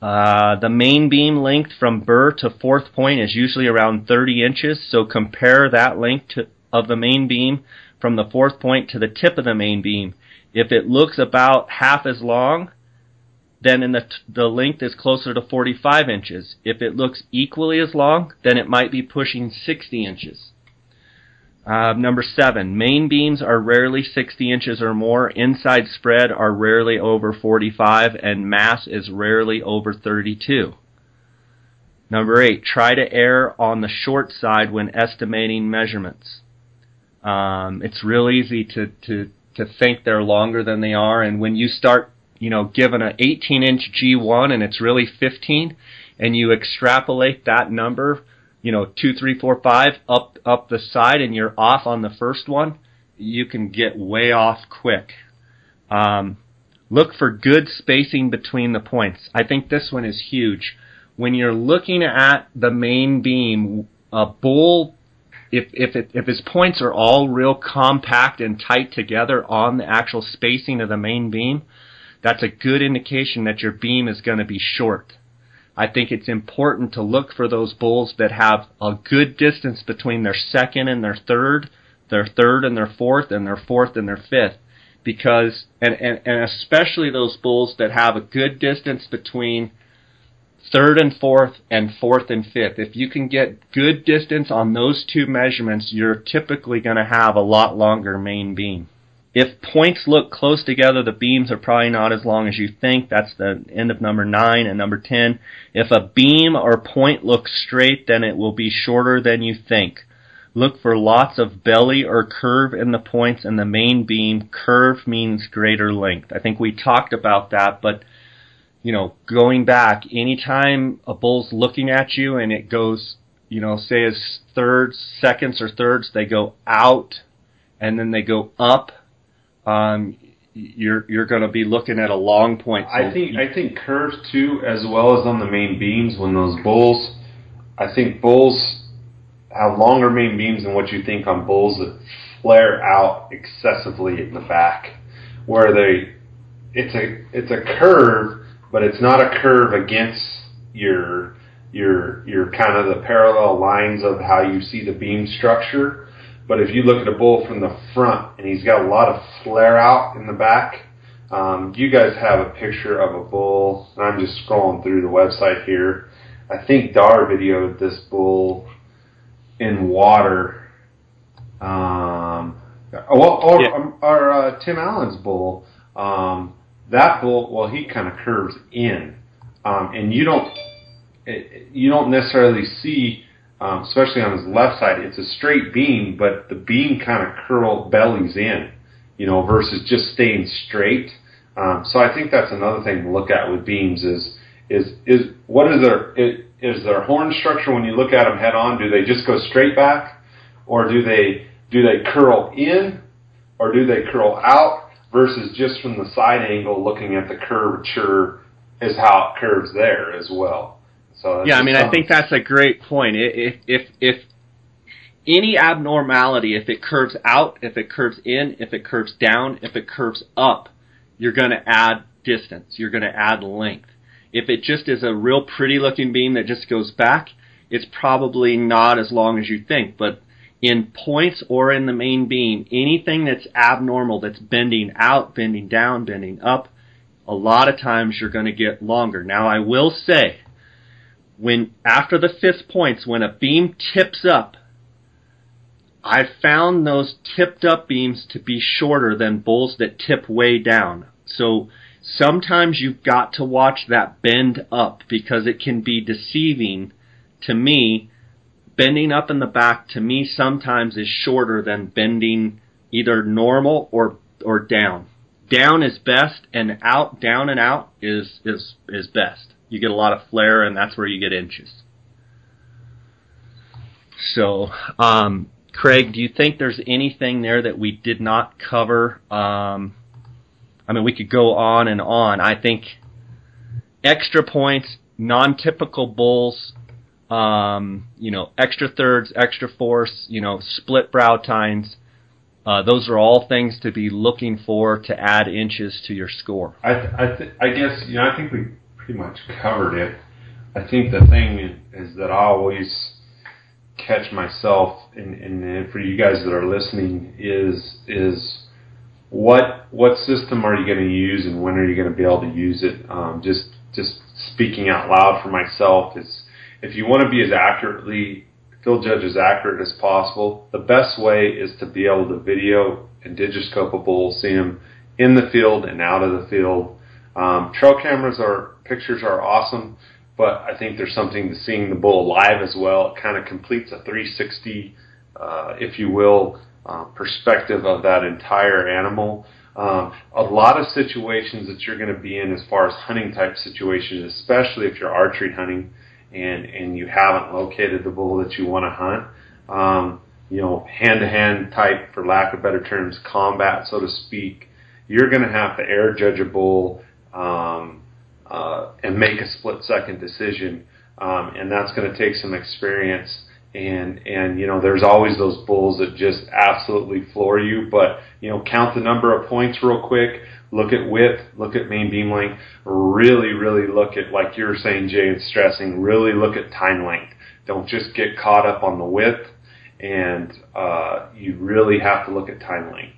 S3: Uh, the main beam length from burr to fourth point is usually around 30 inches, so compare that length to, of the main beam from the fourth point to the tip of the main beam. If it looks about half as long, then in the, t- the length is closer to 45 inches. If it looks equally as long, then it might be pushing 60 inches. Uh, number seven, main beams are rarely 60 inches or more. Inside spread are rarely over 45, and mass is rarely over 32. Number eight, try to err on the short side when estimating measurements. Um, it's real easy to, to, to think they're longer than they are, and when you start, you know, given an 18 inch G1 and it's really 15, and you extrapolate that number, you know, two, three, four, five up up the side, and you're off on the first one, you can get way off quick. Um, look for good spacing between the points. I think this one is huge. When you're looking at the main beam, a bull, if if it, if his points are all real compact and tight together on the actual spacing of the main beam, that's a good indication that your beam is going to be short. I think it's important to look for those bulls that have a good distance between their second and their third, their third and their fourth, and their fourth and their fifth. Because, and, and, and especially those bulls that have a good distance between third and fourth and fourth and fifth. If you can get good distance on those two measurements, you're typically going to have a lot longer main beam. If points look close together, the beams are probably not as long as you think. That's the end of number 9 and number 10. If a beam or point looks straight, then it will be shorter than you think. Look for lots of belly or curve in the points and the main beam. Curve means greater length. I think we talked about that, but you know, going back, anytime a bull's looking at you and it goes, you know, say as thirds, seconds or thirds, they go out and then they go up, um, you're you're going to be looking at a long point. So
S2: I think I think curves too, as well as on the main beams. When those bulls, I think bulls have longer main beams than what you think on bulls that flare out excessively in the back, where they it's a it's a curve, but it's not a curve against your your your kind of the parallel lines of how you see the beam structure. But if you look at a bull from the front and he's got a lot of flare out in the back, um, you guys have a picture of a bull, and I'm just scrolling through the website here. I think Dar videoed this bull in water. Um, or or, or uh, Tim Allen's bull. Um, that bull, well, he kind of curves in, um, and you don't. you don't necessarily see, um, especially on his left side, it's a straight beam, but the beam kind of curl bellies in, you know, versus just staying straight. Um, so I think that's another thing to look at with beams is is is what is their is their horn structure when you look at them head on? Do they just go straight back, or do they do they curl in, or do they curl out? Versus just from the side angle, looking at the curvature is how it curves there as well. So
S3: yeah, I mean, I think that's a great point. If if if any abnormality, if it curves out, if it curves in, if it curves down, if it curves up, you're going to add distance. You're going to add length. If it just is a real pretty looking beam that just goes back, it's probably not as long as you think. But in points or in the main beam, anything that's abnormal, that's bending out, bending down, bending up, a lot of times you're going to get longer. Now I will say, when after the fifth points, when a beam tips up, I found those tipped up beams to be shorter than bulls that tip way down. So sometimes you've got to watch that bend up because it can be deceiving to me. Bending up in the back to me sometimes is shorter than bending either normal or or down. Down is best and out down and out is is is best. You get a lot of flare and that's where you get inches. So, um, Craig, do you think there's anything there that we did not cover um, I mean, we could go on and on. I think extra points, non-typical bulls, um, you know, extra thirds, extra fourths, you know, split brow tines. Uh, those are all things to be looking for to add inches to your score.
S2: I th- I, th- I guess you know I think we pretty much covered it. I think the thing is that I always catch myself, and, and for you guys that are listening, is is what what system are you going to use and when are you going to be able to use it? Um, just just speaking out loud for myself is if you want to be as accurately field judge as accurate as possible, the best way is to be able to video and bull, see them in the field and out of the field. Um, trail cameras are pictures are awesome, but I think there's something to seeing the bull live as well. It kind of completes a 360, uh, if you will, uh, perspective of that entire animal. Um, a lot of situations that you're going to be in as far as hunting type situations, especially if you're archery hunting and, and you haven't located the bull that you want to hunt, um, you know, hand to hand type, for lack of better terms, combat, so to speak, you're going to have to air judge a bull um, uh, and make a split second decision. Um, and that's going to take some experience and and you know there's always those bulls that just absolutely floor you. But you know count the number of points real quick. Look at width. Look at main beam length. Really really look at like you were saying jay and stressing really look at tine length. Don't just get caught up on the width. And uh, you really have to look at tine length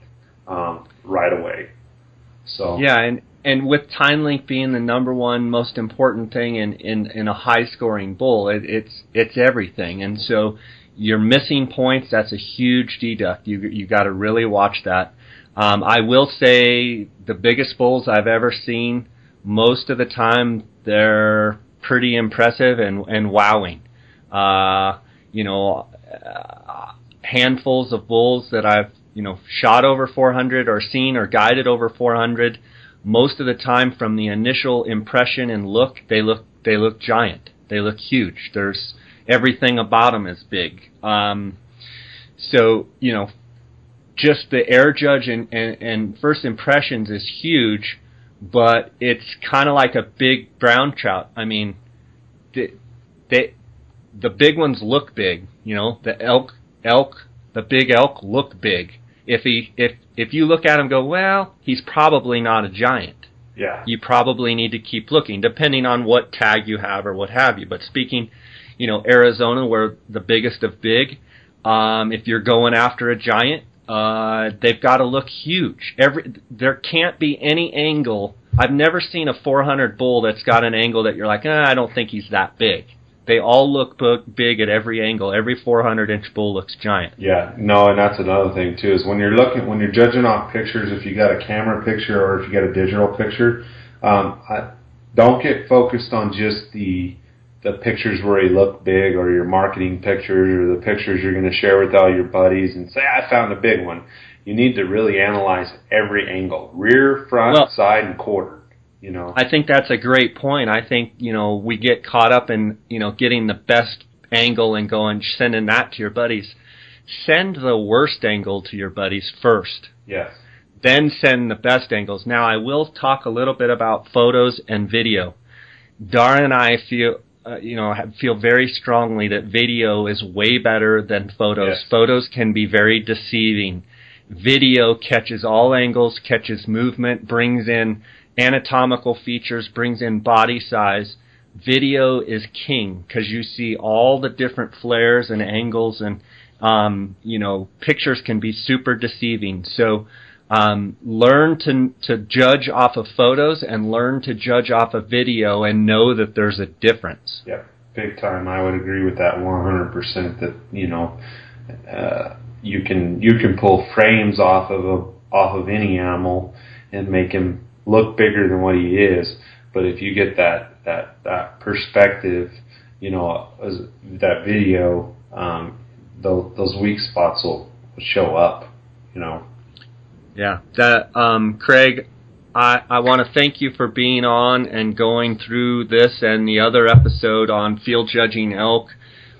S2: um, right away. So.
S3: Yeah and and with tine length being the number one most important thing in, in, in a high scoring bull, it, it's it's everything. And so you're missing points. That's a huge deduct. You you got to really watch that. Um, I will say the biggest bulls I've ever seen. Most of the time, they're pretty impressive and and wowing. Uh, you know, uh, handfuls of bulls that I've you know shot over 400 or seen or guided over 400 most of the time from the initial impression and look, they look they look giant. They look huge. There's everything about them is big. Um, so you know, just the air judge and, and, and first impressions is huge, but it's kind of like a big brown trout. I mean, they, they the big ones look big. You know, the elk elk the big elk look big if he if if you look at him go, well, he's probably not a giant.
S2: Yeah.
S3: You probably need to keep looking, depending on what tag you have or what have you. But speaking, you know, Arizona, where the biggest of big, um, if you're going after a giant, uh, they've got to look huge. Every there can't be any angle. I've never seen a 400 bull that's got an angle that you're like, eh, I don't think he's that big they all look big at every angle. Every 400 inch bull looks giant.
S2: Yeah, no, and that's another thing too is when you're looking when you're judging off pictures. If you got a camera picture or if you got a digital picture, um, I, don't get focused on just the the pictures where he looked big, or your marketing pictures, or the pictures you're going to share with all your buddies, and say, "I found a big one." You need to really analyze every angle, rear, front,
S3: Well-
S2: side, and quarter. You know,
S3: I think that's a great point. I think you know we get caught up in you know getting the best angle and going sending that to your buddies. Send the worst angle to your buddies first.
S2: yes,
S3: then send the best angles. Now, I will talk a little bit about photos and video. Dara and I feel, uh, you know, feel very strongly that video is way better than photos.
S2: Yes.
S3: Photos can be very deceiving. Video catches all angles, catches movement, brings in anatomical features, brings in body size. Video is king because you see all the different flares and angles and um, you know, pictures can be super deceiving. So, um, learn to to judge off of photos and learn to judge off of video and know that there's a difference.
S2: Yep, big time. I would agree with that 100%. That you know, uh, you can you can pull frames off of a off of any animal and make him look bigger than what he is. But if you get that that that perspective, you know, as, that video, um, those, those weak spots will show up. You know.
S3: Yeah, that um, Craig, I I want to thank you for being on and going through this and the other episode on field judging elk.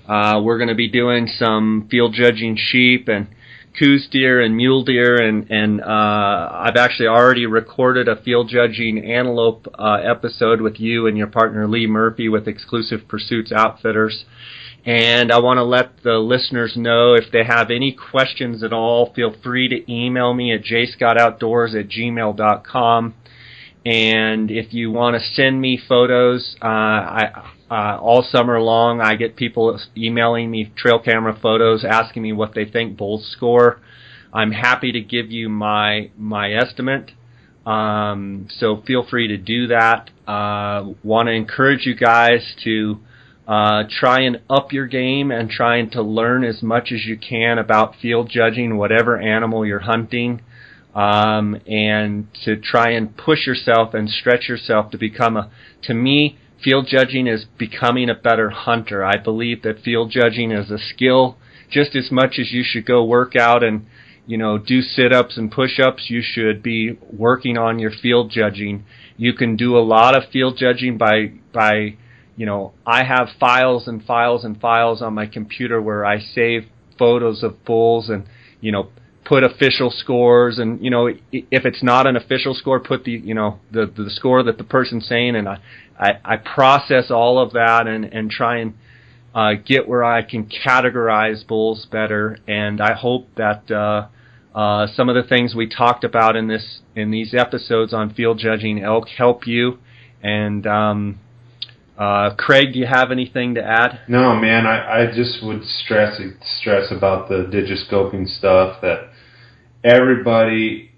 S3: Uh, we're going to be doing some field judging sheep and Coues deer and mule deer and and uh, I've actually already recorded a field judging antelope uh, episode with you and your partner Lee Murphy with Exclusive Pursuits Outfitters. And I want to let the listeners know if they have any questions at all, feel free to email me at jscottoutdoors at gmail.com. And if you want to send me photos, uh, I, uh, all summer long, I get people emailing me trail camera photos, asking me what they think bulls score. I'm happy to give you my my estimate. Um, so feel free to do that. Uh, want to encourage you guys to uh, try and up your game and trying to learn as much as you can about field judging whatever animal you're hunting um, and to try and push yourself and stretch yourself to become a to me field judging is becoming a better hunter. I believe that field judging is a skill. Just as much as you should go work out and you know do sit-ups and push-ups you should be working on your field judging. You can do a lot of field judging by by you know i have files and files and files on my computer where i save photos of bulls and you know put official scores and you know if it's not an official score put the you know the the score that the person's saying and i i, I process all of that and and try and uh, get where I can categorize bulls better, and I hope that uh, uh, some of the things we talked about in this in these episodes on field judging elk help you. And um, uh, Craig, do you have anything to add?
S2: No, man, I, I just would stress stress about the digiscoping stuff that everybody.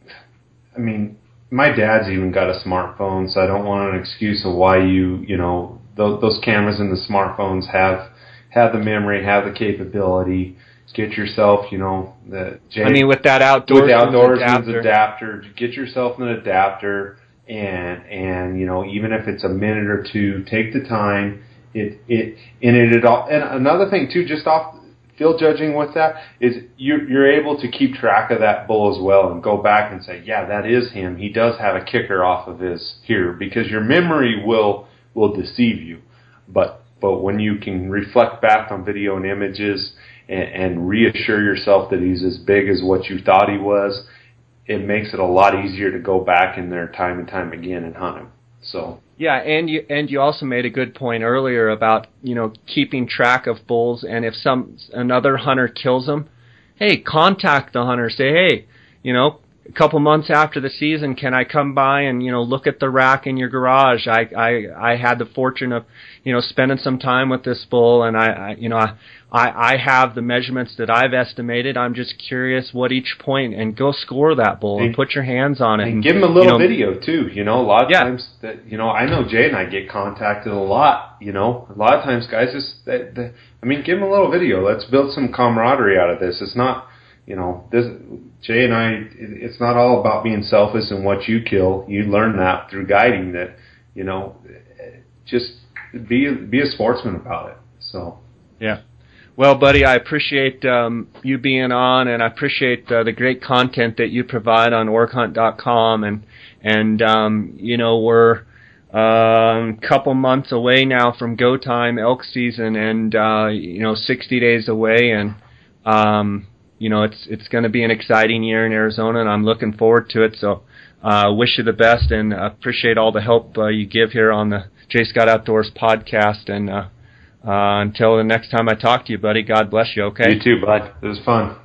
S2: I mean, my dad's even got a smartphone, so I don't want an excuse of why you you know those, those cameras in the smartphones have have the memory, have the capability. Get yourself, you know, the
S3: I mean, with that outdoors,
S2: with the outdoors
S3: adapter.
S2: adapter, get yourself an adapter, and and you know even if it's a minute or two, take the time. It it and it, it all and another thing too, just off field judging with that is you're, you're able to keep track of that bull as well and go back and say, yeah, that is him. He does have a kicker off of his here because your memory will will deceive you, but but when you can reflect back on video and images and, and reassure yourself that he's as big as what you thought he was, it makes it a lot easier to go back in there time and time again and hunt him. So
S3: Yeah, and you and you also made a good point earlier about you know keeping track of bulls, and if some another hunter kills them, hey, contact the hunter. Say, hey, you know, a couple months after the season, can I come by and you know look at the rack in your garage? I I I had the fortune of you know spending some time with this bull, and I, I you know I. I, I have the measurements that I've estimated. I'm just curious what each point, and go score that bull and
S2: And-
S3: put your hands on it.
S2: and give him a little
S3: you know,
S2: video too. You know, a lot of
S3: Yeah.
S2: times that you know I know Jay and I get contacted a lot. You know, a lot of times guys just that, that, I mean, give him a little video. Let's build some camaraderie out of this. It's not you know this Jay and I. It, it's not all about being selfish and what you kill. You learn that through guiding that. You know, just be be a sportsman about it. So
S3: yeah. Well, buddy, I appreciate um, you being on, and I appreciate uh, the great content that you provide on orchunt.com, and and um, you know we're a um, couple months away now from go time elk season, and uh, you know 60 days away, and um, you know it's it's going to be an exciting year in Arizona, and I'm looking forward to it. So, uh, wish you the best, and appreciate all the help uh, you give here on the J Scott Outdoors podcast, and uh, uh, Uh, until the next time I talk to you, buddy, God bless you, okay?
S2: You too, bud. It was fun.